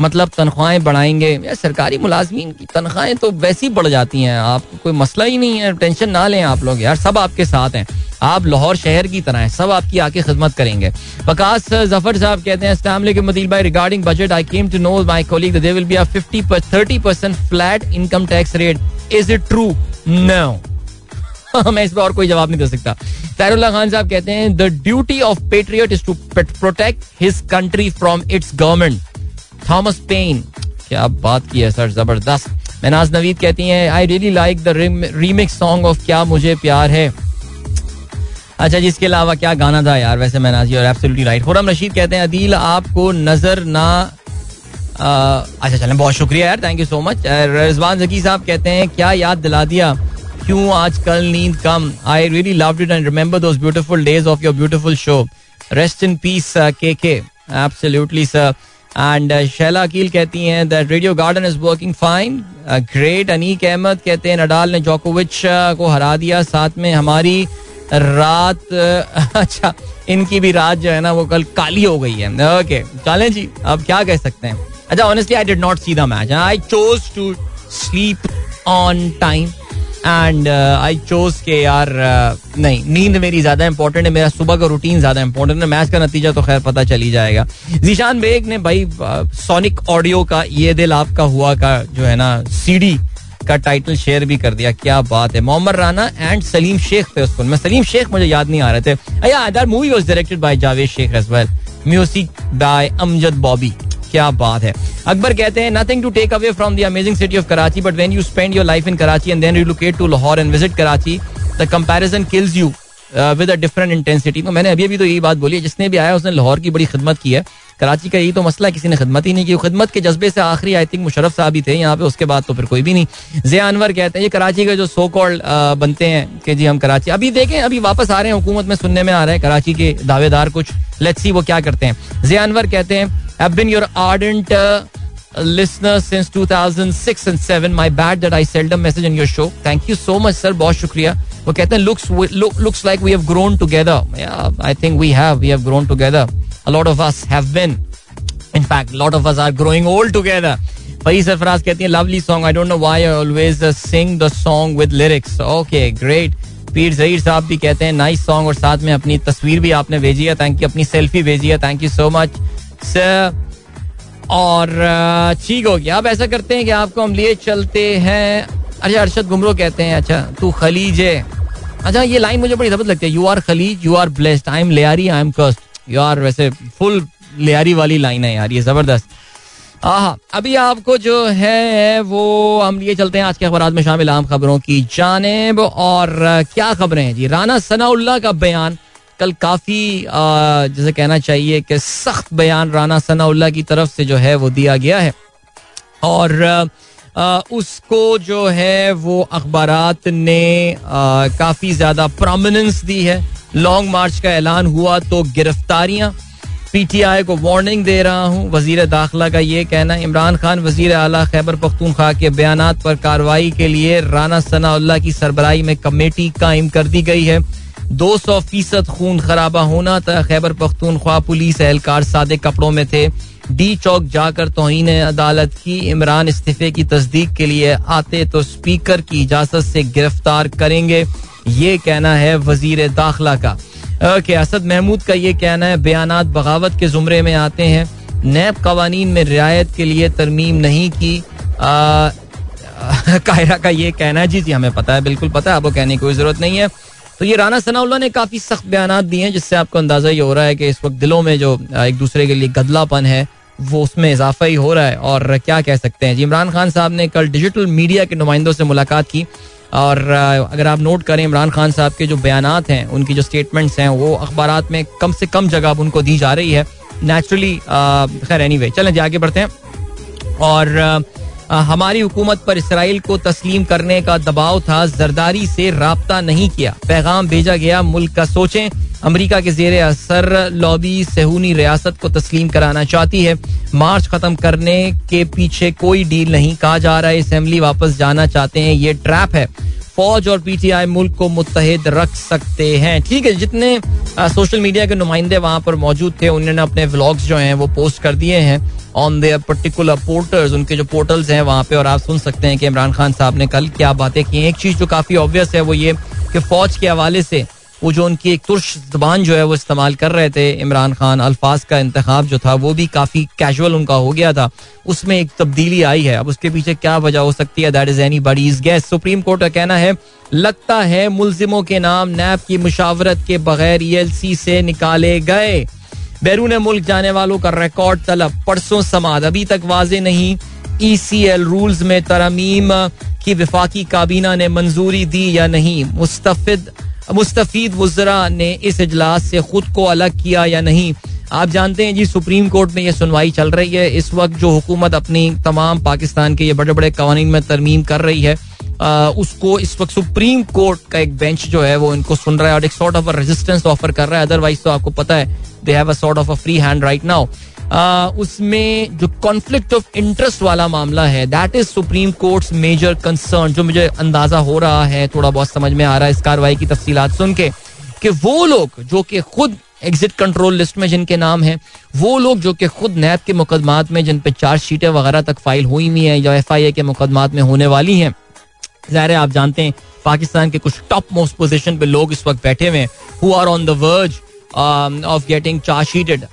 मतलब तनख्वाहें बढ़ाएँगे या सरकारी मुलाजमीन की तनख्वाहें तो वैसी बढ़ जाती हैं। आपको कोई मसला ही नहीं है, टेंशन ना लें आप लोग यार, सब आपके साथ हैं। आप लाहौर शहर की तरह हैं, सब आपकी आके खिदमत करेंगे। वकास ज़फ़र साहब कहते हैं वालेकुम मदील भाई regarding budget I came to know my colleague there will be 50 पर 30 percent flat income tax rate is it true no मैं इस पर और कोई जवाब नहीं दे सकता। तैरुल्ला खान साहब कहते हैं the duty of patriot is to protect his country from its government Thomas Paine क्या बात की है, सर, ज़बरदस्त। महनाज नवीद कहती हैं I really like the remix song of क्या मुझे प्यार है? अच्छा जी, इसके अलावा क्या गाना था यार, वैसे महनाज और एब्सोल्युटली राइट खुरम रशीद कहते हैं, अदील, आपको नज़र ना अच्छा चलें, बहुत शुक्रिया यार thank you so much Rizwan Zaki sahab कहते हैं, क्या याद दिला दिया? क्यों आजकल नींद कम? I really love it and remember those beautiful days of your beautiful show rest in peace K K absolutely sir and Shaila Aqeel कहती हैं that radio garden is working fine great Aneeq Ahmed कहते हैं Nadal ने जोकोविच को हरा दिया. साथ में हमारी रात अच्छा इनकी भी रात जो है ना, वो कल काली हो गई है. ओके चलें जी अब क्या कह सकते हैं? अच्छा honestly I did not see the match I chose to sleep on time and I chose के यार uh, नहीं नींद मेरी ज़्यादा इंपॉर्टेंट है मेरा सुबह का रूटीन ज़्यादा इंपॉर्टेंट है। मैच का नतीजा तो खैर पता चली जाएगा। जीशान बेग ने भाई सोनिक uh, ऑडियो का ये दिल आपका हुआ का जो है ना सीडी का टाइटल शेयर भी कर दिया। क्या बात है। मोहम्मद राना एंड सलीम शेख थे उसको मैं। सलीम शेख मुझे याद नहीं आ रहे थे। Movie directed by Javed Sheikh as well music by Amjad Bobby क्या बात है। अकबर कहते हैं nothing to take away from the amazing city of Karachi but when you spend your life in Karachi and then relocate to Lahore and visit Karachi the comparison kills you with a different intensity तो मैंने अभी अभी तो यही बात बोली है, जिसने भी आया, उसने लाहौर की बड़ी खिदमत की है। कराची का यही तो मसला किसी ने खिदमत ही नहीं की। खिदमत के जज्बे से आखिरी आई थिंक मुशरफ साहब ही थे यहाँ पे, उसके बाद तो फिर कोई भी नहीं। जिया अनवर कहते हैं, ये कराची के जो सो कॉल्ड बनते हैं कि जी हम कराची, अभी देखें, अभी वापस आ रहे हैं, हुकूमत में सुनने में आ रहा है कराची के दावेदार कुछ। लेट्स सी वो क्या करते हैं। जिया अनवर कहते हैं have been your ardent uh, listener since 2006 and 7 my bad that I seldom message in your show thank you so much sir बहुत शुक्रिया वो कहते हैं looks look, looks like we have grown together yeah I think we have we have grown together a lot of us have been in fact a lot of us are growing old together Fai Sarfaraz कहती है lovely song I don't know why I always sing the song with lyrics okay great Pir Zaheer साहब भी कहते हैं nice song और साथ में अपनी तस्वीर भी आपने भेजी है थैंक यू अपनी सेल्फी भेजी है थैंक यू सो मच और ठीक हो गया। अब ऐसा करते हैं कि आपको हम लिए चलते हैं। अच्छा अरशद गुमरो कहते हैं अच्छा तू खलीज है। अच्छा ये लाइन मुझे बड़ी ज़बरदस्त लगती है। You are खलीज you are blessed I am Lyari I am cursed you are वैसे फुल लेयारी वाली लाइन है यार, ये ज़बरदस्त। हाँ अभी आपको जो है, वो हम लिए चलते हैं। आज के अखबार में शामिल आम खबरों की जानेब, और क्या खबरें हैं? जी, राना सनाउल्ला का बयान। कल काफ़ी जैसे कहना चाहिए कि सख्त बयान राना सनाउल्ला की तरफ़ से जो है वो दिया गया है। और आ, उसको जो है वो अखबार ने काफ़ी ज़्यादा प्रोमिनेंस दी है। लॉन्ग मार्च का ऐलान हुआ तो गिरफ्तारियाँ। पीटीआई को वार्निंग दे रहा हूँ। वज़ीर दाखिला का ये कहना इमरान खान वज़ीर अला खैबर पख्तूनख्वा के बयान पर कार्रवाई के लिए राना सनाउल्ला की सरबराही में कमेटी कायम कर दी गई है। दो सौ फ़ीसद खून खराबा होना था खैबर पख्तूनख्वा पुलिस एहलकार सादे कपड़ों में थे। डी चौक जाकर तोहन अदालत की इमरान इस्तीफे की तस्दीक के लिए आते तो स्पीकर की इजाज़त से गिरफ़्तार करेंगे। ये कहना है वज़ीर दाखिला का। ओके असद महमूद का ये कहना है बयान बगावत के जुमरे में आते हैं। नैब कवानीन में रियायत के लिए तरमीम नहीं की। कायरा का ये कहना है, जी जी, हमें पता है, बिल्कुल पता है, आपको कहने की कोई ज़रूरत नहीं है। तो ये राना सनाउल्ला ने काफ़ी सख्त बयान दिए हैं, जिससे आपको अंदाज़ा ये हो रहा है कि इस वक्त दिलों में जो एक दूसरे के लिए गदलापन है, वो उसमें इजाफा ही हो रहा है। और क्या कह सकते हैं? जी, इमरान खान साहब ने कल डिजिटल मीडिया के नुमाइंदों से मुलाकात की। और अगर आप नोट करें, इमरान खान साहब के जो बयान हैं, उनकी जो स्टेटमेंट्स हैं, वो अखबार में कम से कम जगह अब उनको दी जा रही है। नेचुरली खैर एनी वे चलें आगे बढ़ते हैं। और हमारी हुकूमत पर इसराइल को तस्लीम करने का दबाव था, जरदारी से रबता नहीं किया। पैगाम भेजा गया, मुल्क का सोचें, अमेरिका के जेर असर लॉबी सहूनी रियासत को तस्लीम कराना चाहती है। मार्च खत्म करने के पीछे कोई डील नहीं, कहा जा रहा है असम्बली वापस जाना चाहते हैं, ये ट्रैप है। फौज और पीटीआई मुल्क को मुतहद रख सकते हैं। ठीक है, जितने सोशल मीडिया के नुमाइंदे वहाँ पर मौजूद थे, उन्होंने अपने व्लॉग्स जो हैं, वो पोस्ट कर दिए हैं। ऑन देयर पर्टिकुलर पोर्टल्स उनके जो पोर्टल्स हैं वहाँ पे, और आप सुन सकते हैं कि इमरान खान साहब ने कल क्या बातें की एक चीज़ जो काफ़ी ऑब्वियस है, वो ये कि फौज के हवाले से वो जो उनकी एक तुर्श जबान जो है वो इस्तेमाल कर रहे थे, इमरान खान अल्फाज का इंतखब जो था, वो भी काफ़ी कैजुअल उनका हो गया था। उसमें एक तब्दीली आई है। अब उसके पीछे क्या वजह हो सकती है? That is anybody's guess Supreme Court का कहना है, लगता है मुलजिमों के नाम नैब की मुशावरत के बगैर ई से निकाले गए। बैरून मुल्क जाने वालों का रिकॉर्ड तलब। परसों समाद। अभी तक वाजे नहीं। ई सी एल रूल्स में तरमीम की विफाकी काबीना ने मंजूरी दी या नहीं? मुस्तफिद मुस्तफ़ीद वजरा ने इस इजलास से खुद को अलग किया या नहीं? आप जानते हैं जी सुप्रीम कोर्ट में ये सुनवाई चल रही है। इस वक्त जो हुकूमत अपनी तमाम पाकिस्तान के ये बड़े बड़े कवानीन में तरमीम कर रही है आ, उसको इस वक्त सुप्रीम कोर्ट का एक बेंच जो है वो इनको सुन रहा है और एक सॉर्ट ऑफ़ रेजिस्टेंस ऑफ़र कर रहा है। अदरवाइज़ तो आपको पता है they have a sort of a free hand right now उसमें जो कॉन्फ्लिक्ट ऑफ़ इंटरेस्ट वाला मामला है that is Supreme Court major concern जो मुझे अंदाज़ा हो रहा है, थोड़ा बहुत समझ में आ रहा है इस कार्रवाई की तफसीलात सुन के, कि वो लोग जो कि खुद एग्जिट कंट्रोल लिस्ट में जिनके नाम है, वो लोग जो कि खुद नैब के मुकदमात में, जिन पे चार्ज शीटें वगैरह तक फ़ाइल हुई हुई हैं, या एफ़ आई के मुकदमात में होने वाली हैं, ज़ाहिर आप जानते हैं, पाकिस्तान के कुछ टॉप मोस्ट पोजिशन पे लोग इस वक्त बैठे हुए हैं who are on the verge of getting charge sheeted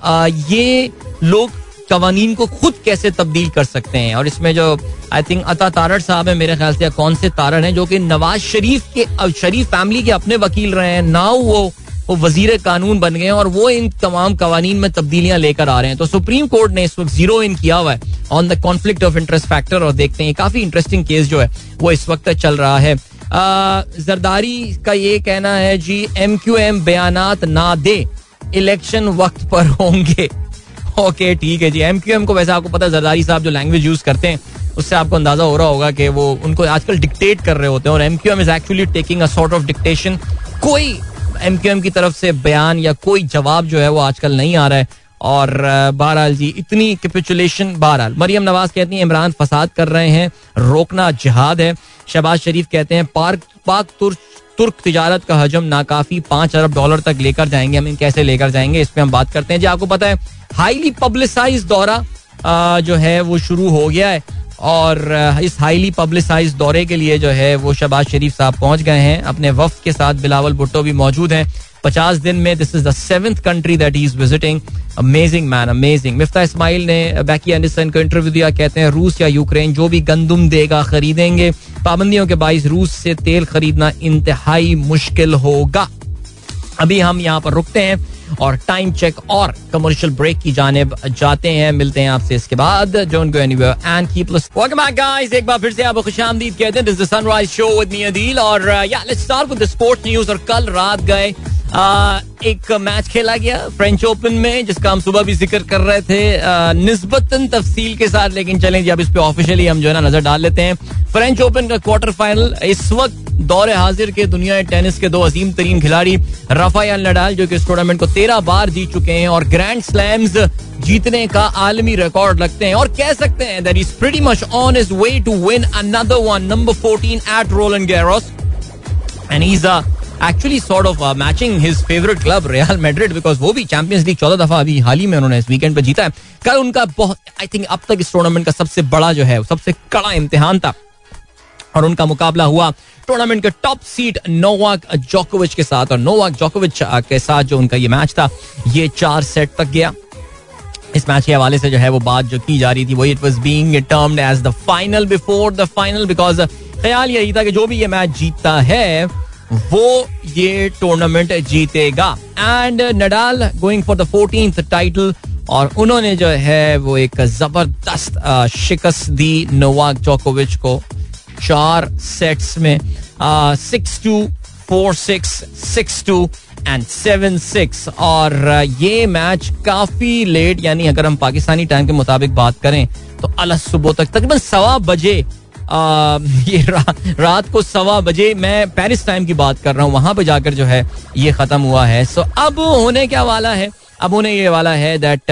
ये लोग कवानीन को खुद कैसे तब्दील कर सकते हैं? और इसमें जो आई थिंक अता तारड़ साहब है, मेरे ख्याल से कौन से तारड़ हैं, जो कि नवाज़ शरीफ के शरीफ फैमिली के अपने वकील रहे हैं। नाउ वो वो वज़ीर कानून बन गए हैं और वो इन तमाम कवानीन में तब्दीलियाँ लेकर आ रहे हैं। तो सुप्रीम कोर्ट ने इस वक्त ज़ीरो इन किया हुआ है on the conflict of interest factor और देखते हैं काफ़ी इंटरेस्टिंग केस जो है, वो इस वक्त चल रहा है। जरदारी का ये कहना है जी एम क्यू एम बयान ना दे, इलेक्शन वक्त पर होंगे। ओके, ठीक है जी। एम क्यू एम को वैसे आपको पता है, जरदारी साहब जो लैंग्वेज यूज़ करते हैं, उससे आपको अंदाज़ा हो रहा होगा कि वो उनको आजकल डिक्टेट कर रहे होते हैं, और M Q M is actually taking a sort of dictation कोई एम क्यू एम की तरफ़ से बयान या कोई जवाब जो है वो आजकल नहीं आ रहा है। और बहरहाल जी, इतनी कैपिचुलेशन बहरहाल। मरियम नवाज़ कहती हैं, इमरान फसाद कर रहे हैं, रोकना जहाद है। शहबाज शरीफ कहते हैं, पार्क, पाक तुर्क तुर्क तजारत का हजम नाकाफी पाँच अरब डॉलर तक लेकर जाएँगे। हम कैसे लेकर जाएँगे, इस पर हम बात करते हैं। जी, आपको पता है, हाईली पब्लिसाइज दौरा जो है, वो शुरू हो गया है। और इस हाईली पब्लिसाइज दौरे के लिए जो है, वो शबाज शरीफ साहब पहुँच गए हैं। अपने वफ के साथ बिलावल भुट्टो भी मौजूद हैं। पचास दिन में this is the seventh country that is visiting amazing man amazing Miftah Ismail ने बैकी एंडरसन को इंटरव्यू दिया, कहते हैं, रूस या यूक्रेन, जो भी गंदुम देगा, खरीदेंगे। पाबंदियों के बाईस, रूस से तेल खरीदना इंतहाई मुश्किल होगा. अभी हम यहाँ पर रुकते हैं। और टाइम चेक और कमर्शियल ब्रेक की जानब जाते हैं। मिलते हैं आपसे इसके बाद। Don't go anywhere and welcome back guys एक बार फिर से कहते हैं। This the sunrise show with me Adeel और या let's start with the sports news और कल रात गए एक मैच खेला गया फ्रेंच ओपन में, जिसका हम सुबह भी ज़िक्र कर रहे थे निस्बतन तफसील के साथ। लेकिन चलें जी, अब इस पे ऑफिशियली हम जो है ना नज़र डाल लेते हैं। फ्रेंच ओपन का क्वार्टर फाइनल इस वक्त दौरे हाजिर के दुनिया टेनिस के दो अजीम तरीन खिलाड़ी रफायल नडाल जो कि इस टूर्नामेंट को तेरह बार जीत चुके हैं और ग्रैंड स्लैम्स जीतने का आलमी रिकॉर्ड लगते हैं। और कह सकते हैं that is pretty much on his way to win another one number 14 at Roland Garros and is actually sort of matching his favourite club Real Madrid because वो भी चैंपियंस लीग चौदह दफ़ा अभी हाल ही में उन्होंने इस वीकेंड पे जीता है। कल उनका बहुत आई थिंक अब तक इस टूर्नामेंट का सबसे बड़ा जो है, सबसे कड़ा इम्तिहान था। और उनका मुकाबला हुआ टूर्नामेंट के टॉप सीट नोवाक जोकोविच के साथ, और नोवाक जोकोविच के साथ जो उनका ये मैच था, ये चार सेट तक गया। इस मैच के हवाले से जो है वो बात जो की जा रही थी, वो it was being termed as the final before the final because ख्याल यही था कि जो भी ये मैच जीतता है, वो ये टूर्नामेंट जीतेगा। And Nadal going for the fourteen title और उन्होंने जो है वो एक ज़बरदस्त शिकस्त दी नोवाक जोकोविच को। चार सेट्स में six two four six six two and seven six और ये मैच काफ़ी लेट यानी अगर हम पाकिस्तानी टाइम के मुताबिक बात करें तो अलग सुबह तक तकरीबन सवा बजे आ, ये रा, रात को सवा बजे मैं पेरिस टाइम की बात कर रहा हूँ वहाँ पे जाकर जो है ये खत्म हुआ है। सो अब होने क्या वाला है? अब उन्हें ये वाला है that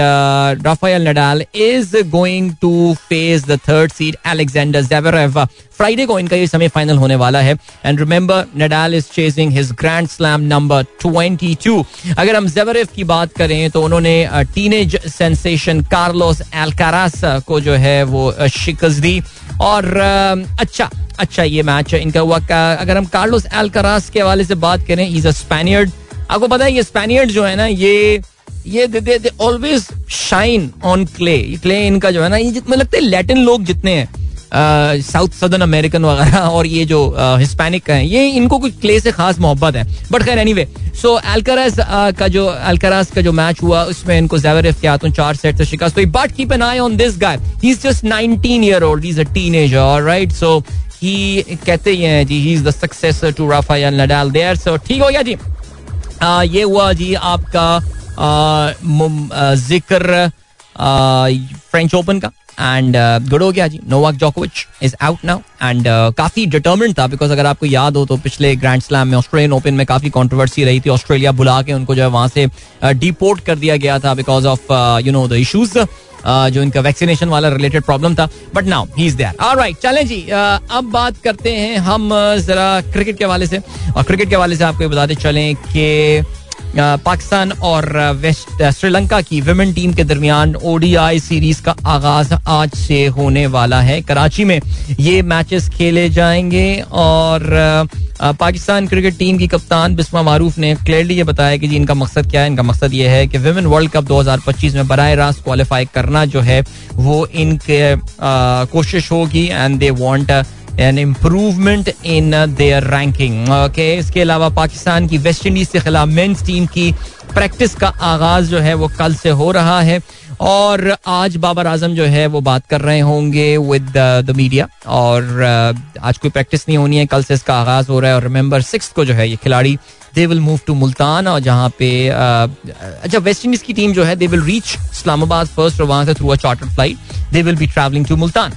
Rafael Nadal is going to face the third seed Alexander Zverev Friday को इनका ये सेमीफाइनल होने वाला है। And remember Nadal is chasing his grand slam number 22 अगर हम जेवरेव की बात करें तो उन्होंने टीनेज सेंसेशन कार्लोस एल्कारास को जो है वो uh, शिकस्त दी। और uh, अच्छा अच्छा ये मैच इनका हुआ। अगर हम कार्लोस एल्कारास के हवाले से बात करें इज़ अ स्पेनियर्ड आपको पता है ये स्पेनियर्ड जो है ना ये ये they they always shine on clay clay इनका जो है ना ये जितने लगते हैं लैटिन लोग जितने हैं साउथ सदर्न अमेरिकन वगैरह और ये जो हिस्पैनिक है ये इनको कुछ क्ले से खास मोहब्बत है। बट खैर एनीवे सो एल्करास का जो एल्करास का जो मैच हुआ उसमें इनको जेवरेफ के हाथों चार सेट से शिकस्त हुई। But keep an eye on this guy he is just 19 year old is a teenager right so he कहते ही हैं जी he is the successor to Rafael Nadal there so ठीक हो गया जी। आ, ये हुआ जी आपका ज़िक्र फ्रेंच ओपन का एंड गुड हो गया जी नोवाक जोकोविच इज़ आउट नाउ एंड काफ़ी डिटर्मेंट था बिकॉज़ अगर आपको याद हो तो पिछले ग्रैंड स्लैम में ऑस्ट्रेलियन ओपन में काफ़ी कंट्रोवर्सी रही थी। ऑस्ट्रेलिया बुला के उनको जो है वहाँ से डिपोर्ट कर दिया गया था because of you know the issues जो इनका वैक्सीनेशन वाला रिलेटेड प्रॉब्लम था। But now he is there alright चलें जी अब बात करते हैं हम जरा क्रिकेट के हवाले से। और क्रिकेट के हवाले से आपको बताते चलें कि पाकिस्तान और वेस्ट श्रीलंका की विमेन टीम के दरमियान ओडीआई सीरीज़ का आगाज़ आज से होने वाला है। कराची में ये मैचेस खेले जाएँगे और पाकिस्तान क्रिकेट टीम की कप्तान बिस्मा मारूफ ने क्लियरली ये बताया कि जी इनका मकसद क्या है? इनका मकसद ये है कि विमेन वर्ल्ड कप 2025 में बर रास्त क्वालिफाई करना जो है, वो इनके कोशिश होगी and they want an improvement in their ranking okay इसके अलावा पाकिस्तान की वेस्ट इंडीज के खिलाफ मेंस टीम की प्रैक्टिस का आगाज़ जो है वो कल से हो रहा है। और आज बाबर आज़म जो है वो बात कर रहे होंगे विद द मीडिया और uh, आज कोई प्रैक्टिस नहीं होनी है कल से इसका आगाज़ हो रहा है। और रिमेंबर सिक्स को जो है ये खिलाड़ी they will move to Multan और जहाँ पे uh, अच्छा वेस्ट इंडीज की टीम जो है they will reach Islamabad first और वहाँ से through a charter flight they will be travelling to Multan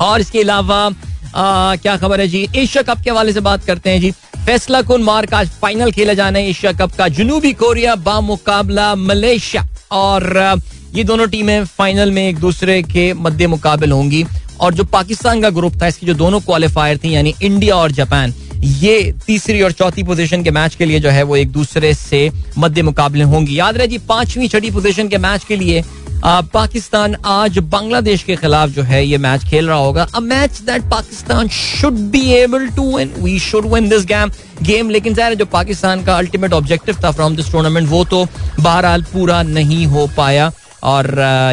और इसके अलावा क्या खबर है जी? एशिया कप के हवाले से बात करते हैं जी। फैसला कुन मार्क आज फाइनल खेला जाना है एशिया कप का? जनूबी कोरिया बामुकाबला मलेशिया। और ये दोनों टीमें फाइनल में एक दूसरे के मध्य मुकाबल होंगी। और जो पाकिस्तान का ग्रुप था, इसकी जो दोनों क्वालिफायर थी, यानी इंडिया और जापान, ये तीसरी और चौथी पोजीशन के मैच के लिए जो है, वो एक दूसरे से मध्य मुकाबले होंगी। याद रहे जी, पांचवी छठी पोजीशन के मैच के लिए पाकिस्तान आज बांग्लादेश के खिलाफ जो है ये मैच खेल रहा होगा। A match that Pakistan should be able to win we should win this game game लेकिन ज़ाहिर जो पाकिस्तान का अल्टीमेट ऑब्जेक्टिव था फ्रॉम दिस टूर्नामेंट वो तो बहरहाल पूरा नहीं हो पाया। और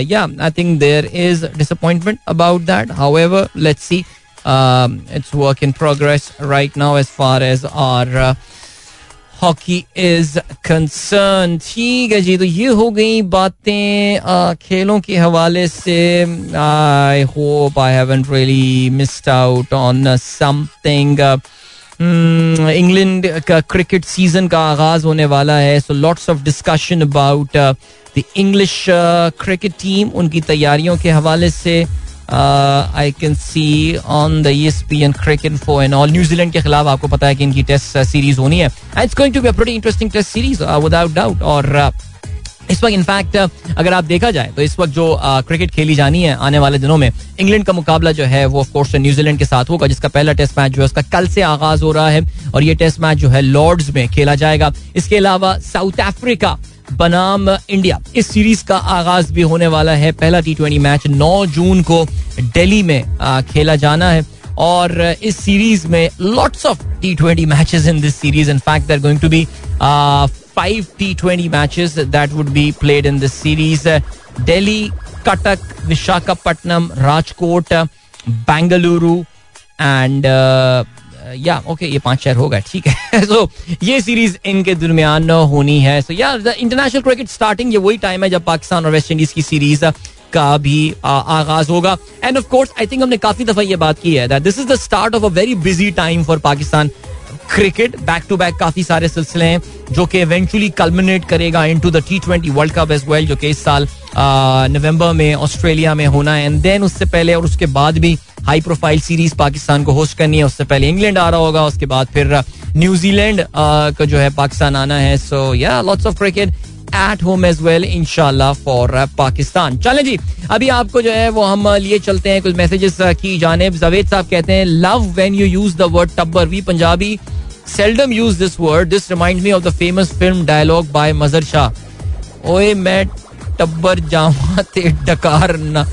या I think there is disappointment about that however let's see it's work in progress right now as far as our hockey is concern. ठीक है जी तो ये हो गई बातें खेलों के हवाले से। I hope I haven't really missed out on something England का क्रिकेट सीज़न का आगाज़ होने वाला है। So lots of discussion about the English cricket team उनकी तैयारियों के हवाले से। I can see on the S P N cricket for an all New Zealand के खिलाफ आपको पता है कि इनकी टेस्ट सीरीज़ uh, होनी है. It's going to be pretty interesting test series without doubt और uh, इस वक्त इनफैक्ट अगर आप देखा जाए तो इस वक्त जो क्रिकेट खेली जानी है आने वाले दिनों में इंग्लैंड का मुकाबला जो है वो ऑफकोर्स न्यूजीलैंड के साथ होगा जिसका पहला टेस्ट मैच जो है उसका कल से आगाज़ हो रहा है। और ये टेस्ट मैच जो है लॉर्ड्स में खेला जाएगा। इसके अलावा साउथ अफ्रीका बनाम इंडिया। इस सीरीज़ का आगाज़ भी होने वाला है। पहला टी ट्वेंटी मैच 9 जून को दिल्ली में खेला जाना है। और, इस सीरीज़ में lots of T twenty matches in this series in fact there going to be five T twenty matches that would be played in this series Delhi, Cuttack, Visakhapatnam, Rajkot, Bengaluru and या okay ये पाँच शहर हो गए ठीक है। सो ये series इनके दरमियान होनी है। So yeah international cricket starting ये वही टाइम है जब पाकिस्तान और वेस्ट इंडीज की सीरीज़ का भी आगाज़ होगा। And of course I think हमने काफ़ी दफ़ा ये बात की है that this is the start of a very busy time for Pakistan cricket back to back काफ़ी सारे सिलसिले हैं, जो कि इवेंचुअली कल्मिनेट करेगा into the T twenty world cup as well जो कि इस साल नवंबर में ऑस्ट्रेलिया में होना है। एंड देन उससे पहले और उसके बाद भी हाई प्रोफ़ाइल सीरीज़ पाकिस्तान को होस्ट करनी है। उससे पहले इंग्लैंड आ रहा होगा, उसके बाद फिर न्यूजीलैंड का जो है पाकिस्तान आना है। सो या lots of cricket at home as well इनशाला फॉर पाकिस्तान। चले जी, अभी आपको जो है वो हम लिए चलते हैं कुछ मैसेजेस की जानेब। जावेद साहब कहते हैं love when you use the word tabbar. We Punjabi seldom use this word this remind me of the famous film dialogue by Mazhar Shah. ओए, मैं टब्बर जावा ते डकार ना,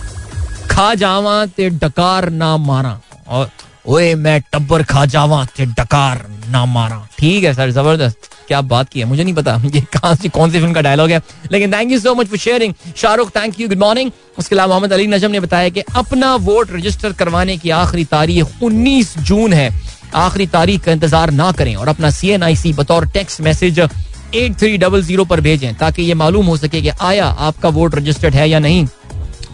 खा जावा ते डकार ना मारा। और ओए, मैं टब्बर खा जावा ते डकार ना मारा। ठीक है सर, ज़बरदस्त। क्या बात की है? मुझे नहीं पता। ये कहाँ सी, कौन सी फ़िल्म का डायलॉग है? लेकिन thank you so much for sharing Shahrukh thank you good morning उसके अलावा मोहम्मद अली नजम ने बताया कि अपना वोट रजिस्टर करवाने की आखिरी तारीख 19 जून है। आखिरी तारीख का इंतज़ार ना करें और अपना सी एन आई सी बतौर text message at three double zero पर भेजें ताकि ये मालूम हो सके कि आया आपका वोट रजिस्टर्ड है या नहीं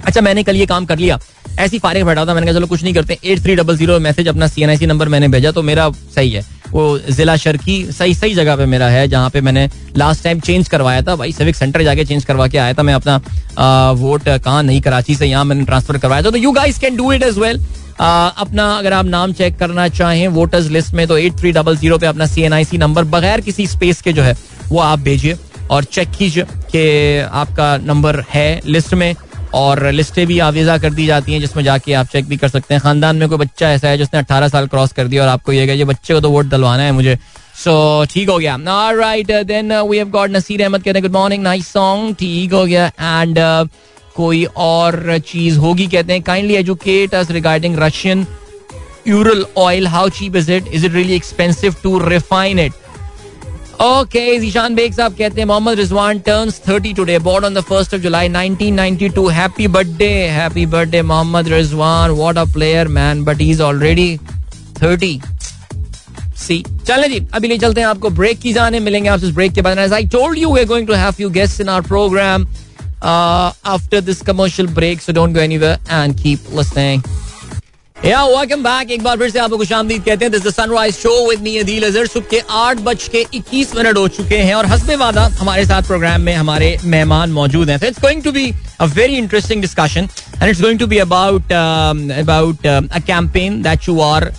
अच्छा मैंने कल ये काम कर लिया ऐसी फारिग बैठा था मैंने कहा चलो कुछ नहीं करते at three double zero message अपना C N I C number मैंने भेजा तो मेरा सही है वो जिला शर्की सही सही जगह पे मेरा है जहाँ पे मैंने लास्ट टाइम चेंज करवाया था भाई सिविक सेंटर जाके चेंज करवा के आया था मैं अपना आ, वोट कहाँ नहीं कराची से यहाँ मैंने ट्रांसफ़र करवाया था तो you guys can do it as well अपना अगर आप नाम चेक करना चाहें वोटर्स लिस्ट में तो एट थ्री डबल ज़ीरो पे अपना C N I C number बगैर किसी स्पेस के जो है वो आप भेजिए और चेक कीजिए कि आपका नंबर है लिस्ट में और लिस्टें भी आवेजा कर दी जाती हैं जिसमें जाके आप चेक भी कर सकते हैं। खानदान में कोई बच्चा ऐसा है जिसने अट्ठारह साल क्रॉस कर दिया और आपको ये ये बच्चे को तो वोट डलवाना है मुझे। सो so, ठीक हो गया। Right then we have got Naseer Ahmad कहते हैं गुड मॉर्निंग नाइस सॉन्ग ठीक हो गया। एंड uh, कोई और चीज़ होगी कहते हैं kindly educate us regarding Russian Ural oil how cheap is it is it really expensive to refine it okay Zeeshan Baig साहब कहते हैं Mohammad Rizwan turns 30 today born on the first of July 1992 happy birthday happy birthday Mohammad Rizwan what a player man but he is already 30 see चलें जी, अभी ले चलते हैं, आपको ब्रेक की जाने मिलेंगे आपसे ब्रेक के बाद I told you we are going to have few guests in our programme after this commercial break so don't go anywhere and keep listening या वेलकम बैक एक बार फिर से आपको खुशामदीद कहते हैं। This the sunrise show with me Adeel Azhar सुबह के आठ बज के इक्कीस मिनट हो चुके हैं और हसबे वादा हमारे साथ प्रोग्राम में हमारे मेहमान मौजूद हैं। It's going to be a very interesting discussion and it's going to be about about a campaign that you are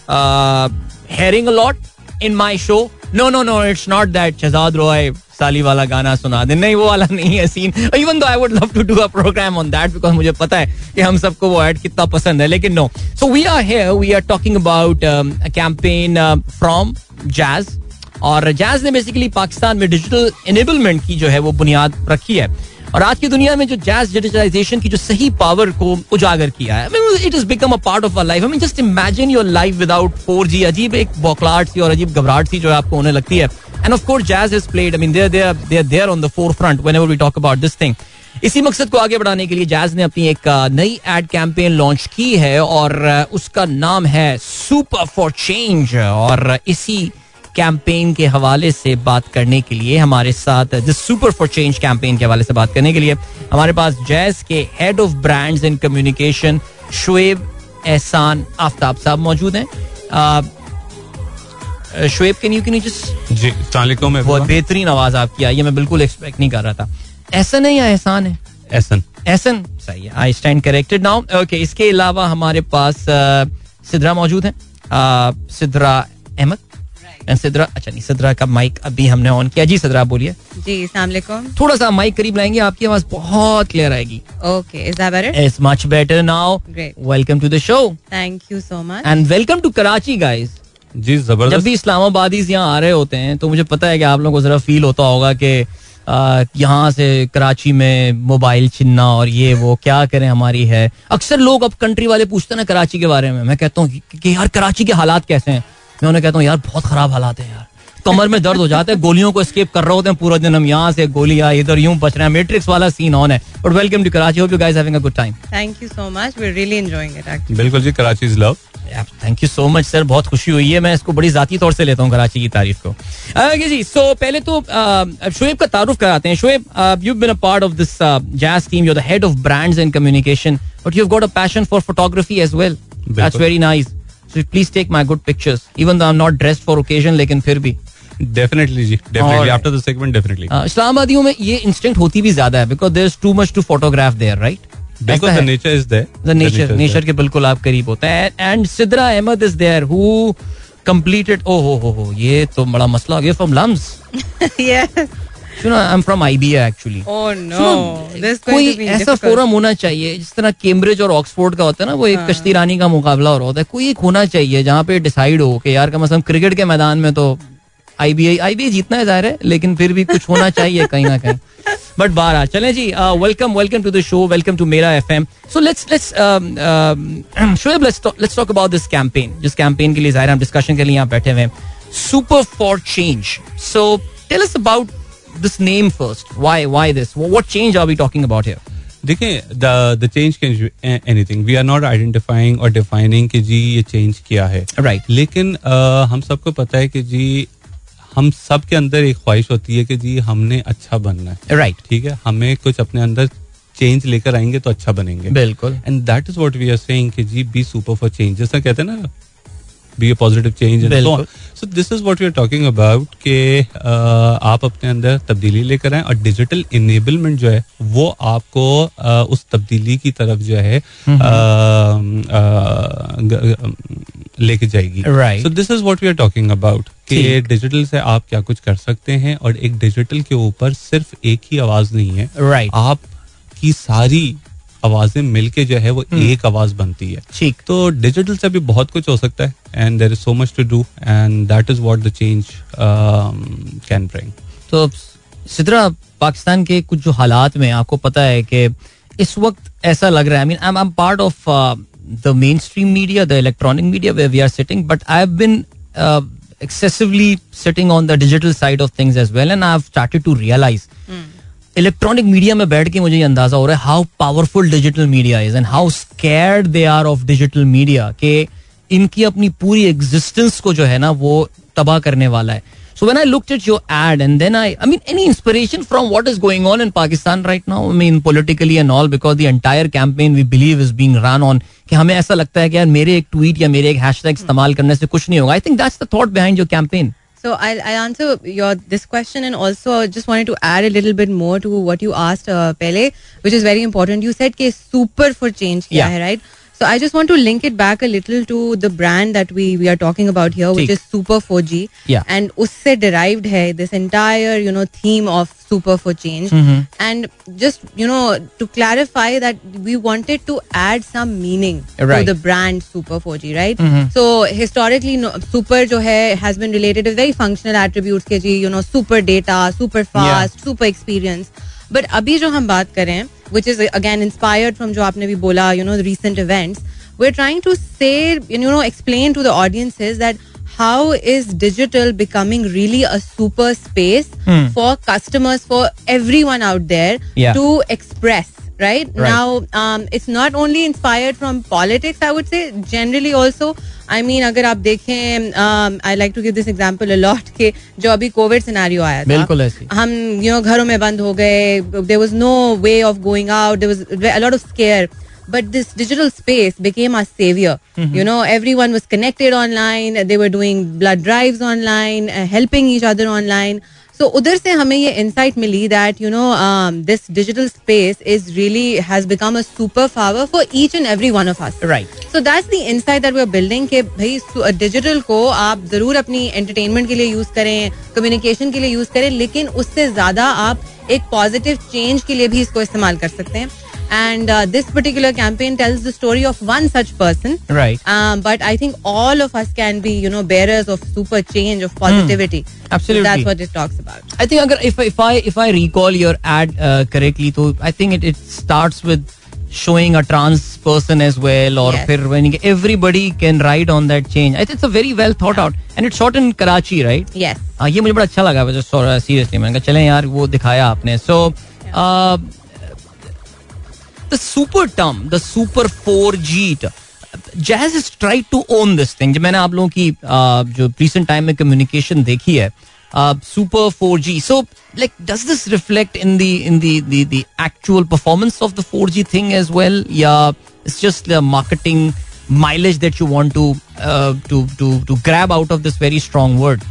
hearing a lot in my show no no no it's not that Shahzad Roy साली वाला गाना सुना दे नहीं वो वाला नहीं है scene even though I would love to do a programme on that because मुझे पता है कि हम सबको वो ऐड कितना पसंद है लेकिन no so we are here we are talking about campaign from Jazz और जैज ने बेसिकली पाकिस्तान में डिजिटल एनेबलमेंट की जो है वो बुनियाद रखी है और आज की दुनिया में जो जैज डिजिटलाइजेशन की जो सही पावर को उजागर किया है it is become a part of a life I mean just imagine your life without four G अजीब एक बौखलाट सी और अजीब घबराहट सी जो आपको होने लगती है. And of course Jazz is played I mean there there there on the forefront whenever we talk about this thing इसी मकसद को आगे बढ़ाने के लिए जैज ने अपनी एक नई एड कैंपेन लॉन्च की है और उसका नाम है सुपर फॉर चेंज और इसी कैंपेन के हवाले से बात करने के लिए हमारे साथ the super for change campaign के हवाले से बात करने के लिए हमारे पास जैज के head of brands in communication Shoaib Ehsan Aftab साहब मौजूद हैं। Shoaib can you can you just जी सलामकुम बहुत बेहतरीन आवाज़ आपकी आई है मैं बिल्कुल एक्सपेक्ट नहीं कर रहा था। ऐसा नहीं या एहसान है? एहसन एहसन सही है I stand corrected now okay इसके अलावा हमारे पास सिद्रा मौजूद है। सिद्रा अहमद। एंड सिद्रा अच्छा नहीं सिद्रा का माइक अभी हमने ऑन किया। जी सिद्रा बोलिए। जी अस्सलाम थोड़ा सा माइक करीब लाएँगे आपकी आवाज़ बहुत क्लियर आएगी। Okay is that better it's much better now welcome to the show thank you so much and welcome to Karachi guys जी ज़बरदस्त। जब भी इस्लामाबादीज यहाँ आ रहे होते हैं तो मुझे पता है कि आप लोगों को जरा फील होता होगा कि यहाँ से कराची में मोबाइल छिनना और ये वो क्या करें हमारी है। अक्सर लोग अब कंट्री वाले पूछते हैं ना कराची के बारे में। मैं कहता हूँ कि, कि यार कराची के हालात कैसे हैं? मैं उन्हें कहता हूँ यार बहुत खराब हालात है यार। कमर में दर्द हो जाता है गोलियों को स्केप कर रहे होते हैं पूरा दिन हम यहाँ से गोलियाँ इधर यूँ बच रहे हैं। मैट्रिक्स वाला सीन ऑन है। But welcome to Karachi hope you guys having a good time thank you so much we really enjoying it actually बिल्कुल जी Karachi is love thank you so much sir बहुत खुशी हुई है। मैं इसको बड़ी जाती तौर से लेता हूँ कराची की तारीफ़ को। जी सो पहले तो शोएब का तारुफ कराते हैं। Shoaib you been a part of this Jazz team you the head of brands and communication but you got a passion for photography as well that's very nice please take my good pictures even though I am not dressed for occasion लेकिन फिर भी। Definitely ji definitely after the segment definitely uh, इस्लामाबादियों में ये instinct होती भी ज़्यादा है because there is too much to photograph there right the nature is there the nature nature के बिल्कुल आप करीब होते हैं। And Sidra Ahmad is there who completed oh हो हो हो ये तो बड़ा मसला हो गया from LUMS actually. Oh no. This is going कोई ऐसा फोरम होना चाहिए जिस तरह कैम्ब्रिज और ऑक्सफोर्ड का होता है ना वो एक कश्ती रानी का मुकाबला हो रहा होता है कोई एक होना चाहिए जहाँ पे डिसाइड हो कि यार कम से कम क्रिकेट के मैदान में तो आईबीआई आईबीआई जीतना है ज़ाहिर है लेकिन फिर भी कुछ होना चाहिए कहीं ना कहीं। बट बारह चले जी welcome welcome to the show welcome to मेरा FM so let's let's Shoaib let's let's talk about this campaign जिस कैंपेन के लिए ज़ाहिर हम डिस्कशन के लिए यहाँ बैठे हुए हैं। Super for change so tell us about this name first why why this what change are we talking about here देखिए the change can anything we are not identifying और डिफाइनिंग कि जी ये चेंज क्या है। राइट लेकिन अ, हम सबको पता है कि जी हम सब के अंदर एक ख्वाहिश होती है कि जी हमने अच्छा बनना है। Right right. ठीक है? हमें कुछ अपने अंदर चेंज लेकर आएँगे तो अच्छा बनेंगे। बिल्कुल। And that is what we are saying कि जी बी सुपर फॉर चेंज जैसा कहते हैं ना be a positive change. So this is what we are talking about कि आप अपने अंदर तब्दीली लेकर आए और डिजिटल इनेबलमेंट जो है वो आपको अ, उस तब्दीली की तरफ़ जो है ग- ग- लेके जाएगी। Right. So this is what we are talking about कि डिजिटल से आप क्या कुछ कर सकते हैं और एक डिजिटल के ऊपर सिर्फ़ एक ही आवाज़ नहीं है। राइट आपकी सारी आवाज़ें मिलके जो है वो हम्म। एक आवाज़ बनती है। ठीक। तो डिजिटल से भी बहुत कुछ हो सकता है and there is so much to do and that is what the change can bring तो सिद्रा पाकिस्तान के कुछ जो हालात में आपको पता है कि इस वक्त ऐसा लग रहा है। I mean I am part of the mainstream media the electronic media way we are sitting but I have been excessively sitting on the digital side of things as well and I've started to realize electronic media में बैठ के मुझे ये अंदाज़ा हो रहा है how powerful digital media is and how scared they are of digital media के इनकी अपनी पूरी एग्जिस्टेंस को जो है ना वो तबाह करने वाला है। So when I look at your ad and then I I mean any inspiration from what is going on in Pakistan right now mean politically and all because the entire campaign we believe is being run on कि हमें ऐसा लगता है कि यार मेरे एक tweet या मेरे एक हैशटैग इस्तेमाल करने से कुछ नहीं होगा। I think that's the thought behind your campaign So I'll, I'll answer your this question and also just wanted to add a little bit more to what you asked uh, Pele, which is very important. You said कि super for change किया Yeah. है, right? So I just want to link it back a little to the brand that we we are talking about here, which is Super 4G. Yeah. And usse derived hai this entire you know theme of Super for Change. Mm-hmm. And just you know to clarify that we wanted to add some meaning right. to the brand Super 4G, right? Mm-hmm. So historically, no, Super jo hai has been related to very functional attributes, ke ji, you know, super data, super fast, yeah. super experience. But अभी जो हम बात करें, which is again inspired from जो आपने भी बोला, you know, the recent events, we're trying to say, you know, explain to the audiences that how is digital becoming really a super space for customers, for everyone out there Yeah. to express right, Right. now um, it's not only inspired from politics i would say generally also i mean अगर आप देखें um, i like to give this example a lot कि जो अभी Covid scenario आया था बिल्कुल ऐसी। हम यू नो घरों में बंद हो गए there was no way of going out there was a lot of scare but this digital space became our savior. You know, everyone was connected online. They were doing blood drives online, uh, helping each other online. तो उधर से हमें ये insight milli that you know this digital space is really has become a superpower for each and every one of us right so that's the insight that we are building के भाई digital को आप ज़रूर अपनी entertainment के लिए use करें communication के लिए यूज़ करें लेकिन उससे ज़्यादा आप एक पॉजिटिव चेंज के लिए भी इसको इस्तेमाल कर सकते हैं। And this particular campaign tells the story of one such person Right. But I think all of us can be you know bearers of super change of positivity Absolutely. that's what it talks about I think अगर if if I if I recall your ad uh, correctly, तो I think it it starts with showing a trans person as well, or Yes. फिर when you- everybody can ride on that change. I think it's a very well thought out, and it's shot in Karachi, right? yes हाँ ये मुझे बड़ा अच्छा लगा seriously मैंने कहा चलें यार वो दिखाया आपने सो the super term the super four G Jazz is try to own this thing मैंने आप लोगों की uh, जो रिसेंट टाइम में कम्युनिकेशन देखी है super four G so like does this reflect in the in the the actual performance of the four G thing as well या it's just marketing mileage that you want to uh, to to to grab out of this very strong word?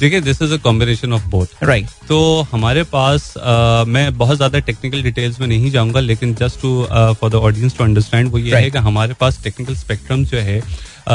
देखिए this is a combination of both right तो हमारे पास अ, मैं बहुत ज़्यादा technical details में नहीं जाऊँगा लेकिन just to for the audience to understand वो ये right. है कि हमारे पास टेक्निकल स्पेक्ट्रम जो है अ,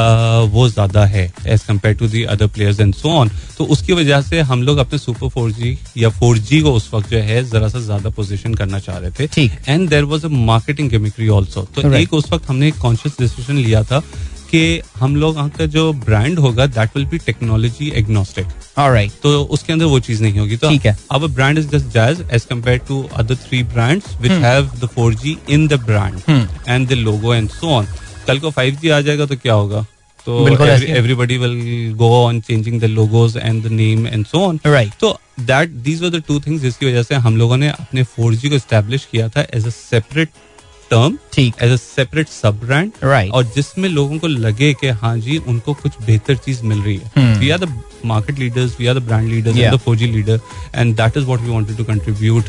वो ज़्यादा है as compare to the other players and so on तो उसकी वजह से हम लोग अपने सुपर फोर जी या फोर जी को उस वक्त जो है जरा सा ज़्यादा पोजिशन करना चाह रहे थे। And there was a marketing gimmickry also तो Right. एक उस वक्त हमने एक कॉन्शियस डिसीज़न लिया था कि हम लोग का जो ब्रांड होगा that will be technology agnostic right. तो उसके अंदर वो चीज़ नहीं होगी। तो ठीक है। अब brand is just Jazz as compare to other three brands which have the four G in the brand and the logo and so on कल को फाइव जी आ जाएगा तो क्या होगा? तो। Everybody will go on changing the logos and the name and so on Right. तो that these were the two things जिसकी वजह से हम लोगों ने अपने फोर जी को स्टैब्लिश किया था एज अ सेपरेट टर्म ठीक। As a separate sub brand right और जिसमें लोगों को लगे कि हाँ जी उनको कुछ बेहतर चीज़ मिल रही है। We are the market leaders we are the brand leaders. And the four G leader and that is what we wanted to contribute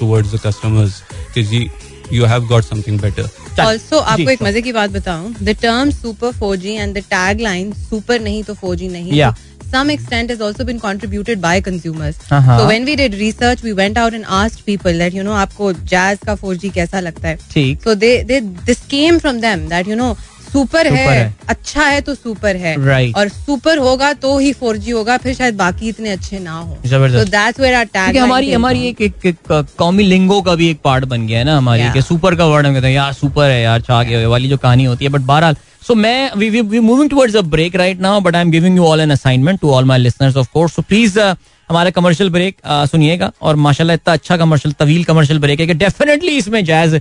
towards the customers कि जी you have got something better also आपको एक मज़े की बात बताऊँ। The term super four G and the tagline super नहीं तो four G नहीं Yeah. Some extent has also been contributed by consumers. Uh-huh. So when we did research, we went out and asked people that you know आपको jazz का 4G कैसा लगता है? ठीक So they they this came from them that you know super है, है। अच्छा है तो सुपर है Right. और सुपर होगा तो ही 4G होगा फिर शायद बाकी इतने अच्छे ना हो ज़बरदस्त। So that's where our tag क्योंकि हमारी हमारी एक एक, एक कौमी लिंगो का भी एक पार्ट बन गया है ना हमारी Yeah. कि सुपर का वर्ड हम कहते हैं यार सुपर है यार छा गया वाली जो कहानी होती है बट बहरहाल सो मैं we we moving towards a break right now but I am giving you all an assignment to all my listeners of course so please हमारा कमर्शियल ब्रेक सुनिएगा। और माशाल्लाह इतना अच्छा कमर्शियल तवील कमर्शियल ब्रेक है कि डेफिनेटली इसमें जैज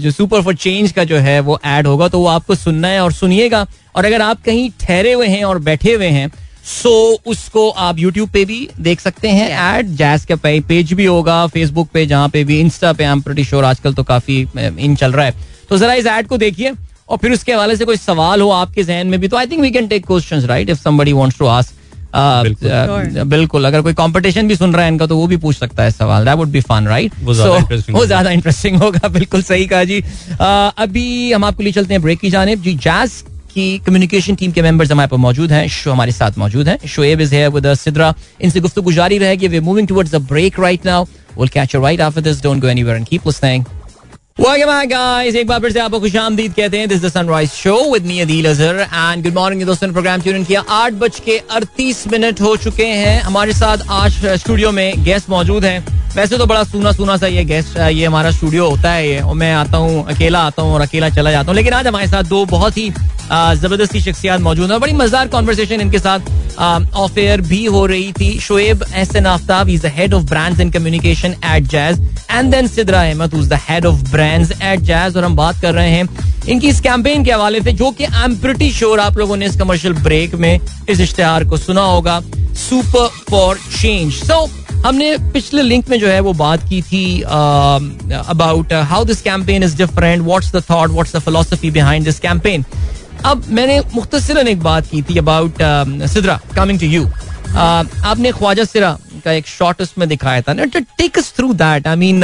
जो सुपर फॉर चेंज का जो है वो ऐड होगा। तो वो आपको सुनना है और सुनिएगा। और अगर आप कहीं ठहरे हुए हैं और बैठे हुए हैं सो उसको आप यूट्यूब पे भी देख सकते हैं। एड जैज का पे, पेज भी होगा फेसबुक पे जहाँ पे भी इंस्टा पे आई एम प्रीटी श्योर आजकल तो काफ़ी इन चल रहा है। तो जरा इस एड को देखिए। और फिर उसके हवाले से कोई सवाल हो आपके जहन में भी तो I think we can take questions right if somebody wants to ask बिल्कुल। अगर कोई कंपटीशन भी सुन रहा है इनका तो वो भी पूछ सकता है सवाल। That would be fun right वो ज़्यादा वो ज़्यादा इंटरेस्टिंग होगा बिल्कुल सही कहा जी। अभी हम आपको लिए चलते हैं ब्रेक की जानेब। जी जैज की कम्युनिकेशन टीम के मेंबर्स हमारे पास मौजूद हैं। शो हमारे साथ मौजूद हैं। Shoaib is here with us Sidra इनसे गुफ्तगू जारी रहेगी। We moving towards the break right now will catch you right after this don't go anywhere and keep listening Guys. एक बार फिर से आपको खुश कहते हैं this the sunrise show with me Adeel Azhar and good morning दोस्तों programme tune किया। आठ बज के अड़तीस मिनट हो चुके हैं। हमारे साथ आज स्टूडियो में गेस्ट मौजूद हैं। वैसे तो बड़ा सूना सूना सा ये गेस्ट ये हमारा स्टूडियो होता है ये। और मैं आता हूँ, अकेला आता हूँ और अकेला चला जाता हूँ। लेकिन आज हमारे साथ दो बहुत ही ज़बरदस्ती शख्सियात मौजूद हैं बड़ी मज़ेदार कॉन्वर्सेशन इनके साथ ऑफ़ एयर भी हो रही थी। Shoaib Ehsan Aftab is the head of brands and communication at Jazz and then Sidra Ahmed is the head of brands at Jazz और हम बात कर रहे हैं इनकी इस कैंपेन के हवाले से, जो कि आई एम प्रिटी श्योर आप लोगों ने इस कमर्शियल ब्रेक में, इस इश्तेहार को सुना होगा। सुपर फॉर चेंज सो हमने पिछले लिंक में जो है वो बात की थी about how this campaign is different what's the thought what's the philosophy behind this campaign अब मैंने मुख्तसरन एक बात की थी about Sidra coming to you आपने ख्वाजा सिरा का एक शॉर्ट उसमें दिखाया था ना take us through that I mean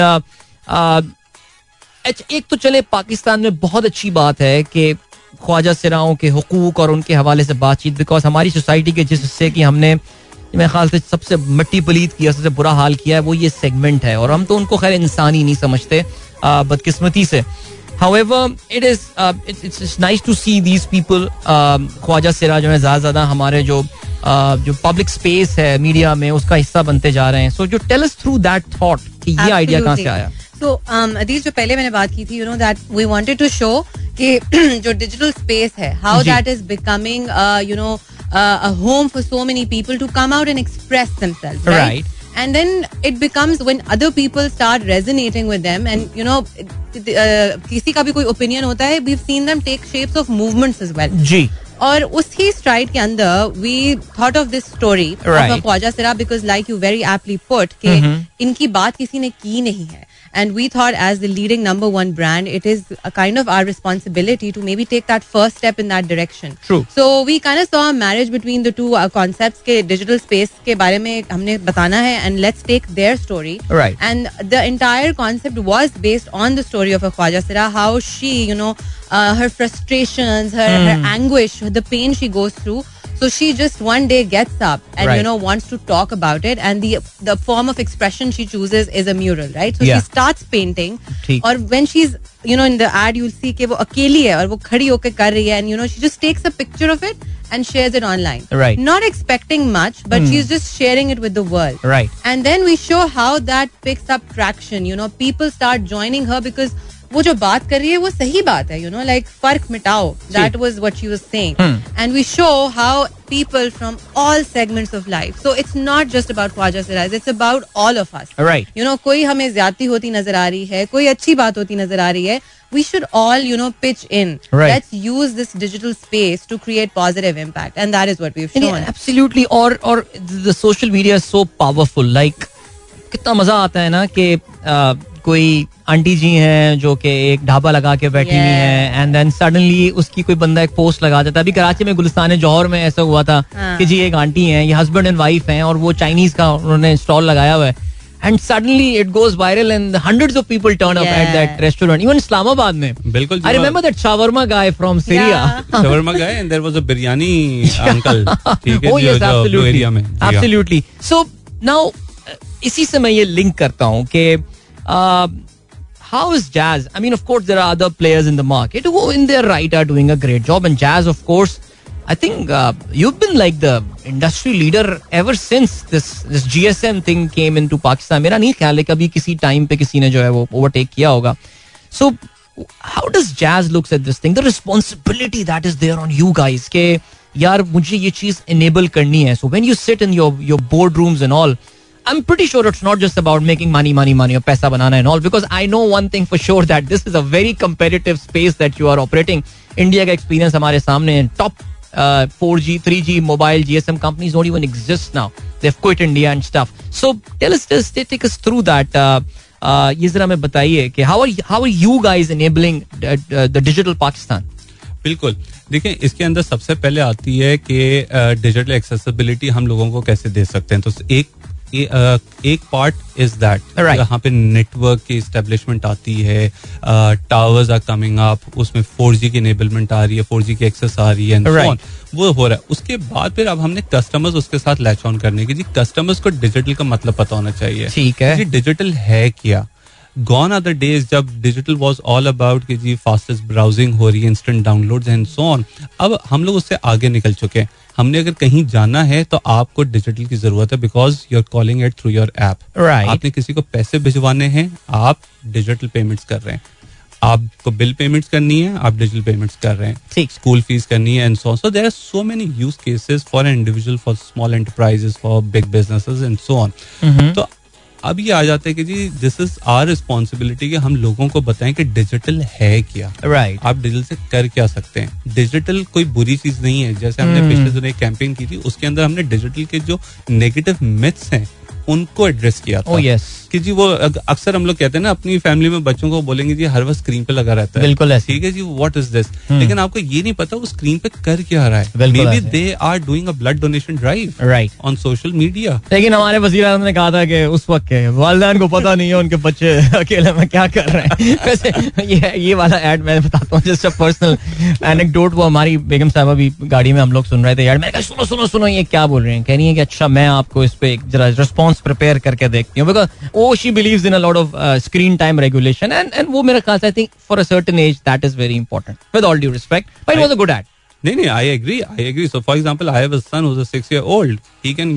एक तो चले, पाकिस्तान में बहुत अच्छी बात है कि ख्वाजा सिराओं के हकूक और उनके हवाले से बातचीत बिकॉज़ हमारी सोसाइटी के जिस हिस्से की हमने मेरे ख्याल से सबसे मट्टी पलीत किया सबसे बुरा हाल किया है वो ये सेगमेंट है। और हम तो उनको खैर इंसान ही नहीं समझते बदकिस्मती से। However, it is uh, it's, it's, it's nice to see these people. Khwaja सिरा जो है ज़्यादा ज़्यादा हमारे जो uh, जो पब्लिक स्पेस है मीडिया में उसका हिस्सा बनते जा रहे हैं। सो जो tell us through that thought कि ये आइडिया कहाँ से आया? तो अदीज जो पहले मैंने बात की थी you know that we wanted to show कि जो डिजिटल स्पेस है how that is becoming you know a home for so many people to come out and express themselves right, right. and then it becomes when other people start resonating with them and you know किसी का भी कोई opinion होता है we've seen them take shapes of movements as well जी और उसी STRIDE के अंदर we thought of this story Khwaja सिरा because like you very aptly put के इनकी बात किसी ने की नहीं है And we thought, as the leading number one brand, it is a kind of our responsibility to maybe take that first step in that direction. True. So we kind of saw a marriage between the two uh, concepts के digital space के बारे में हमने बताना है and let's take their story. Right. And the entire concept was based on the story of a Khwaja Sira, how she, you know, uh, her frustrations, her, mm. her anguish, the pain she goes through So she just one day gets up and right. you know wants to talk about it, and the the form of expression she chooses is a mural, right? So yeah. she starts painting, or when she's you know in the ad you'll see कि वो अकेली है और वो खड़ी होकर कर रही है, and you know she just takes a picture of it and shares it online. Right. Not expecting much, but mm. she's just sharing it with the world. Right. And then we show how that picks up traction. You know, people start joining her because वो जो बात कर रही है वो सही बात है यू नो लाइक फ़र्क मिटाओ that was what she was saying and we show how people from all segments of life. So it's not just about Khawaja Siraj, about all of us. Right. You know, कोई हमें ज़्यादा होती नज़र आ रही है, कोई अच्छी बात होती नज़र आ रही है. We should all, you know, pitch in. Right. Let's use this digital space to create positive impact, and that is what we've shown. Yeah, absolutely. Or or the social media is so powerful. Like कितना मज़ा आता है ना कि कोई aunty जी हैं जो कि एक ढाबा लगा के बैठी हुई हैं एंड देन सडनली उसकी कोई बंदा एक पोस्ट लगा देता है। अभी कराची में गुलिस्तान जौहर में ऐसा हुआ था हाँ. कि जी एक आंटी हैं ये हस्बैंड एंड वाइफ हैं और वो चाइनीज़ का उन्होंने स्टॉल लगाया हुआ है। And suddenly it goes viral and hundreds of people turn up at that restaurant even Islamabad में. बिल्कुल I remember that shawarma guy from Syria shawarma guy and there was a biryani uncle ठीक है oh yes absolutely. absolutely. So now इसी से मैं ये लिंक करता हूँ कि how is jazz? I mean, of course, there are other players in the market who, in their right, are doing a great job. And jazz, of course, I think uh, you've been like the industry leader ever since this this GSM thing came into Pakistan. मेरा नहीं ख्याल है कभी किसी time पे किसी ने जो है वो ओवरटेक किया होगा. So how does jazz looks at this thing? The responsibility that is there on you guys के यार मुझे ये चीज enable करनी है. So when you sit in your your boardrooms and all. I'm pretty sure it's not just about making money, money, money, or paisa banana and all. Because I know one thing for sure that this is a very competitive space that you are operating. India का experience हमारे सामने है. Top uh, 4G, 3G mobile GSM companies don't even exist now. They've quit India and stuff. So tell us, just take us through that. Uh, uh, ये जरा मैं बताइए कि how are how are you guys enabling uh, the digital Pakistan? बिल्कुल देखिए इसके अंदर सबसे पहले आती है कि डिजिटल एक्सेसिबिलिटी हम लोगों को कैसे दे सकते हैं तो एक एक पार्ट इज़ दैट यहाँ पे नेटवर्क की स्टेब्लिशमेंट आती है टावर्स आर कमिंग अप उसमें फोर जी की इनेबलमेंट आ रही है फोर जी की एक्सेस आ रही है right. वो हो रहा है। उसके बाद फिर अब हमने कस्टमर्स उसके साथ लैच ऑन करने की। जी कस्टमर्स को डिजिटल का मतलब पता होना चाहिए। ठीक है। डिजिटल है क्या? गॉन आर द डेज़ जब डिजिटल वॉज़ ऑल अबाउट कि जी फास्टेस्ट ब्राउजिंग हो रही है instant download and so on अब हम लोग उससे आगे निकल चुके हैं। हमने अगर कहीं जाना है तो आपको डिजिटल की ज़रूरत है because you are calling it through your app आपने किसी को पैसे भिजवाने हैं आप डिजिटल पेमेंट्स कर रहे हैं। आपको बिल पेमेंट्स करनी है आप डिजिटल पेमेंट्स कर रहे हैं। स्कूल फ़ीस करनी है and so so there are so many use cases for individual for small enterprises for big businesses and so on तो अब ये आ जाते है कि जी दिस इज़ आर रिस्पॉन्सिबिलिटी कि हम लोगों को बताएँ कि डिजिटल है क्या राइट right. आप डिजिटल से कर क्या सकते हैं डिजिटल कोई बुरी चीज़ नहीं है जैसे हमने hmm. पिछले दिनों एक कैंपेन की थी उसके अंदर हमने डिजिटल के जो नेगेटिव मिथ्स हैं उनको एड्रेस किया था। Oh, yes. कि जी वो अक्सर हम लोग कहते हैं ना अपनी फैमिली में बच्चों को बोलेंगे जी हर वक्त स्क्रीन पे लगा रहता है। बिल्कुल ऐसे। ठीक है जी व्हाट इज़ दिस लेकिन आपको ये नहीं पता वो स्क्रीन पे कर क्या रहा है। Maybe they are doing a blood donation drive right on social media लेकिन हमारे वज़ीर आज़म ने कहा था कि उस वक्त के वालदान को पता नहीं है उनके बच्चे अकेले में क्या कर रहे हैं। वैसे ये ये वाला एड मैं बताता हूँ जस्ट अ पर्सनल एनेक्डोट वो हमारी बेगम साहब भी गाड़ी में हम लोग सुन रहे थे। यार मैंने कहा सुनो सुनो सुनो ये क्या बोल रहे हैं? कह रही है कि अच्छा मैं आपको इस पे एक जरा रिस्पॉन्स प्रिपेयर करके देखती हूँ। बिकॉज़ वो she believes in a lot of screen time regulation and and वो मेरा ख्याल I think for a certain age that is very important with all due respect but it was a good ad नहीं नहीं I agree I agree so for example I have a son who's a 6 year old. He can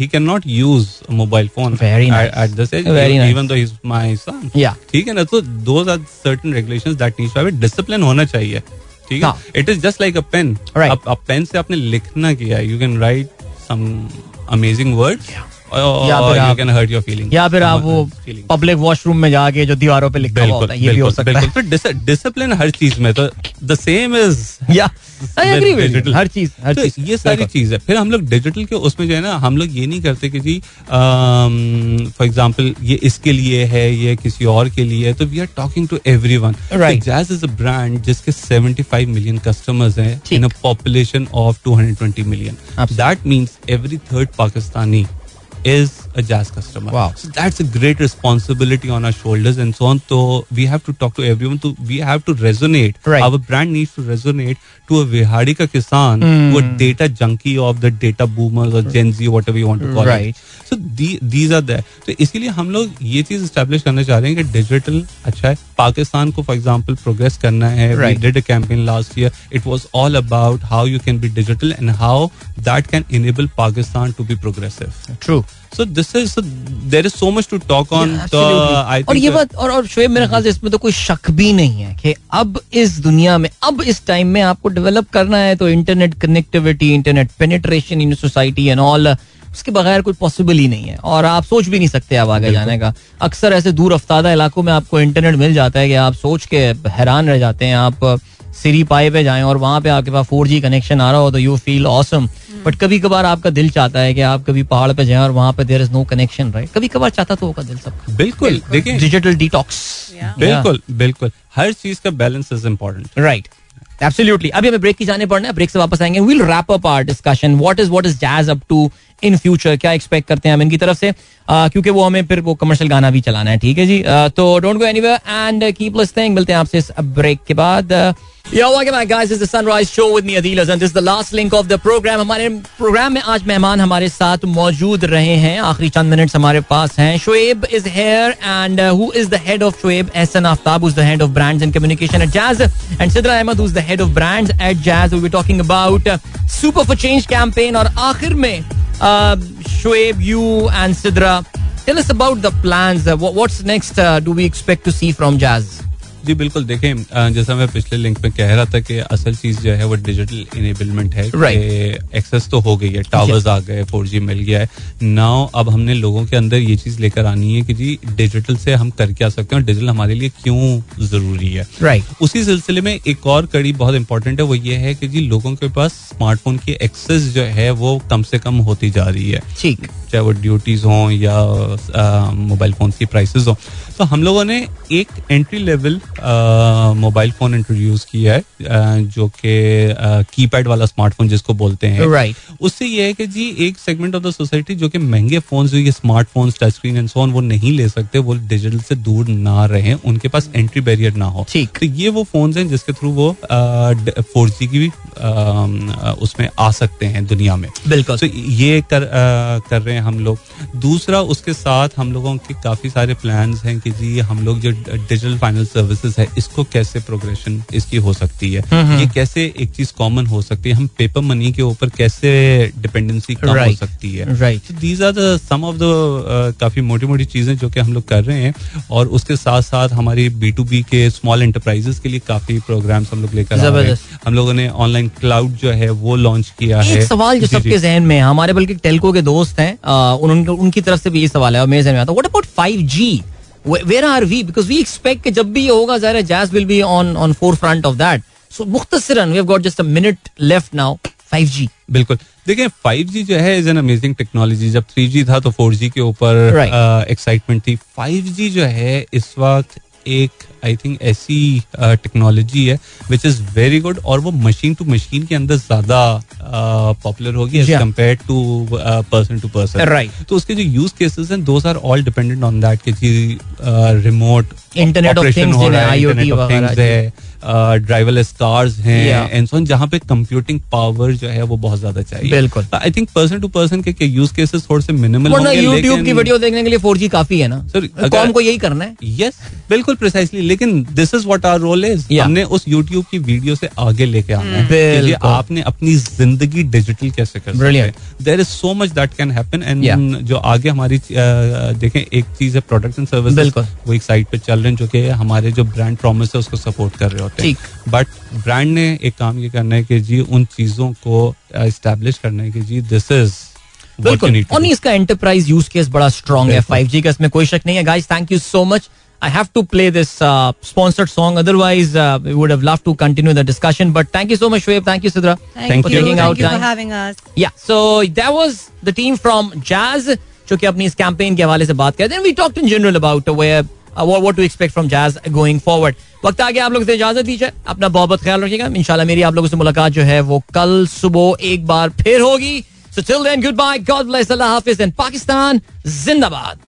he cannot use a mobile phone Very nice. at, at this age Very even, nice. even though he's my son. Yeah. ठीक है ना? तो those are certain regulations that needs to have discipline होना चाहिए। ठीक है? हाँ. It is just like a pen अब पेन से आपने लिखना किया you can write some amazing words या फिर आप- या फिर वो पब्लिक वॉशरूम में जाके जो दीवारों पे लिखा होता है ये भी हो सकता है। फिर डिसिप्लिन हर चीज़ में तो द सेम इज़ या आई एग्री विद हर चीज़ हर तो चीज़ ये सारी चीज़ है। फिर हम लोग डिजिटल के उसमें जो है ना हम लोग ये नहीं करते कि जी फॉर एग्ज़ाम्पल ये इसके लिए है ये किसी और के लिए है तो we are talking to every one Right. Jazz is a brand जिसके 75 मिलियन कस्टमर्स हैं in a population of 220 million that means every third Pakistani is a jazz customer. Wow. So that's a great responsibility on our shoulders and so on. So we have to talk to everyone. To we have to resonate. Right. Our brand needs to resonate to a Vihari ka kisan, Hmm. to a data junkie of the data boomers or Gen Z, whatever you want to call Right. it. So the, these are there. तो इसीलिए हम लोग ये चीज establish करना चाह रहे हैं कि डिजिटल अच्छा है पाकिस्तान को फॉर एग्जांपल प्रोग्रेस करना है we Right. Did a campaign last year it was all about how you can be digital and how that can enable Pakistan to be progressive true So there is so much to talk on. so I think और ये बात और और शोएब मेरे ख्याल से इसमें तो कोई शक भी नहीं है कि अब इस दुनिया में अब इस टाइम में आपको डेवलप करना है तो internet connectivity internet penetration in society and all उसके बगैर कोई पॉसिबल ही नहीं है। और आप सोच भी नहीं सकते आप आगे जाने का। अक्सर ऐसे दूर अफ्तादा इलाकों में आपको इंटरनेट मिल जाता है कि आप सोच के हैरान रह जाते हैं आप सिरी पाए पे जाएँ और वहाँ पे आपके पास फोर जी कनेक्शन आ रहा हो तो यू फील ऑसम बट कभी कभार आपका दिल चाहता है कि आप कभी पहाड़ पे जाएँ और वहाँ पे there is no connection right कभी कभार चाहता तो होगा दिल सबका। बिल्कुल देखिए डिजिटल डिटॉक्स बिल्कुल बिल्कुल। हर चीज़ का balance is important right absolutely अभी हमें ब्रेक की जाने पड़ना है ब्रेक से वापस आएँगे। Will wrap up our discussion what is what is Jazz up to in future क्या एक्सपेक्ट करते हैं हम इनकी तरफ़ से? क्योंकि वो हमें फिर वो कमर्शियल गाना भी चलाना है ठीक है जी तो don't go anywhere and keep listening मिलते हैं आपसे इस ब्रेक के बाद Yo, welcome back, guys. This is the Sunrise Show with me, Adil Azan. This is the last link of the program. हमारे प्रोग्राम में आज मेहमान हमारे साथ मौजूद रहे हैं आखिरी चंद मिनट्स हमारे पास हैं Shoaib is here and who is the head of Shoaib Ehsan Aftab head of brands and communication at Jazz and Sidra Ahmed who's the head of brands at Jazz we'll be talking about uh, Super for Change campaign और आखिर में uh, Shoaib you and Sidra tell us about the plans. Uh, what, what's next uh, do we expect to see from Jazz? जी बिल्कुल। देखें जैसा मैं पिछले link में कह रहा था कि असल चीज़ जो है वो डिजिटल इनेबलमेंट है Right. एक्सेस तो हो गई है। टावर्स आ गए फोर जी मिल गया है। नाउ अब हमने लोगों के अंदर ये चीज़ लेकर आनी है कि जी डिजिटल से हम कर क्या सकते हैं डिजिटल हमारे लिए क्यों ज़रूरी है। Right right. उसी सिलसिले में एक और कड़ी बहुत इंपॉर्टेंट है वो ये है कि जी लोगों के पास स्मार्टफ़ोन की एक्सेस जो है वो कम से कम होती जा रही है। ठीक। चाहे वो ड्यूटीज़ हों या मोबाइल फ़ोन की प्राइसेस हों। तो हम लोगों ने एक entry level mobile phone introduce किया है जो कि कीपैड वाला स्मार्टफ़ोन जिसको बोलते हैं। Right. उससे ये है कि जी एक सेगमेंट ऑफ़ द सोसाइटी जो कि महँगे फ़ोन जो ये smartphone touch screen and so on वो नहीं ले सकते वो डिजिटल से दूर ना रहे उनके पास एंट्री बैरियर ना हो। ठीक। तो ये वो फ़ोन हैं जिसके थ्रू वो फोर जी की भी अ, उसमें आ सकते हैं दुनिया में। बिल्कुल। तो ये कर आ, कर रहे हैं हम लोग। दूसरा उसके साथ हम लोगों के काफ़ी सारे प्लान हैं कि जी हम लोग जो डिजिटल फाइनल सर्विसेज़ है इसको कैसे प्रोग्रेशन इसकी हो सकती है? ये कैसे एक चीज़ कॉमन हो सकती है? हम पेपर मनी के ऊपर कैसे डिपेंडेंसी कम हो सकती है? Right. These are the some of the काफ़ी मोटी मोटी चीज़ें जो कि हम लोग कर रहे हैं। और उसके साथ साथ हमारी बी टू बी के स्मॉल एंटरप्राइजेस के लिए काफ़ी प्रोग्राम्स हम लोग लेकर आ रहे हैं। हम लोगों ने ऑनलाइन क्लाउड जो है वो लॉन्च किया है। सवाल जो। सबके जहन में हमारे बल्कि टेलको के दोस्त हैं उन, उन, उनकी तरफ़ से भी ये सवाल है और मेरे। जहन में आता about 5G where are we because we expect कि जब भी ये होगा ज़ाहिर Jazz will be on on forefront of that so मुख्तसरन we have got just a minute left now five G बिल्कुल। देखिए 5G जो है इज़ एन अमेजिंग टेक्नोलॉजी जब 3G था तो 4G के ऊपर Right. एक्साइटमेंट थी। 5G जो है इस वक्त एक आई थिंक ऐसी टेक्नोलॉजी है विच इज़ वेरी गुड और वो मशीन टू मशीन के अंदर ज़्यादा पॉपुलर होगी as compared to person to person right तो उसके जो यूज़ केसेस हैं those are all dependent on that कि जी रिमोट Internet of Things जिन्हें IoT वगैरह है ड्राइवरलेस कार्स हैं एंड सो जहाँ पे कंप्यूटिंग पावर जो है वो बहुत ज़्यादा चाहिए। बिल्कुल। I think person to person के यूज़ केसेस थोड़े से मिनिमल यूट्यूब की वीडियो देखने के लिए फोर काफ़ी है ना। Sir, अगर- कौन को यही करना है। यस बिल्कुल प्रिसाइसली लेकिन this is what our role is हमने उस यूट्यूब की वीडियो से आगे लेके आना है। आपने अपनी ज़िंदगी डिजिटल कैसे कर. There is so much that can happen and जो आगे हमारी देखें एक चीज़ है प्रोडक्ट एंड सर्विस। वो एक साइड पे चल रहे हैं। जो कि हमारे जो ब्रांड प्रॉमिस है उसको सपोर्ट कर रहे होते हैं ठीक। बट ब्रांड ने एक काम ये करना है कि जी उन चीज़ों को एस्टेब्लिश करना है कि जी दिस इज़ बिल्कुल और इसका एंटरप्राइज यूज़ केस बड़ा स्ट्रॉन्ग है। फाइव जी का इसमें कोई शक नहीं है guys thank you so much I have to play this uh, sponsored song. Otherwise, uh, we would have loved to continue the discussion. But thank you so much, Shoaib. Thank you, Sidra, Thank for you. taking out Thank you for time. having us. Yeah. So that was the team from Jazz, जो कि अपनी इस campaign के हवाले से बात करते हैं. We talked in general about where what to expect from Jazz going forward वक्त आगे आप लोग से इजाज़त दीजिए। अपना बहुत बहुत ख्याल रखिएगा। इंशाल्लाह मेरी आप लोगों से मुलाकात जो है वो कल सुबह एक बार फिर होगी। So till goodbye God bless Hafiz. And Pakistan जिंदाबाद.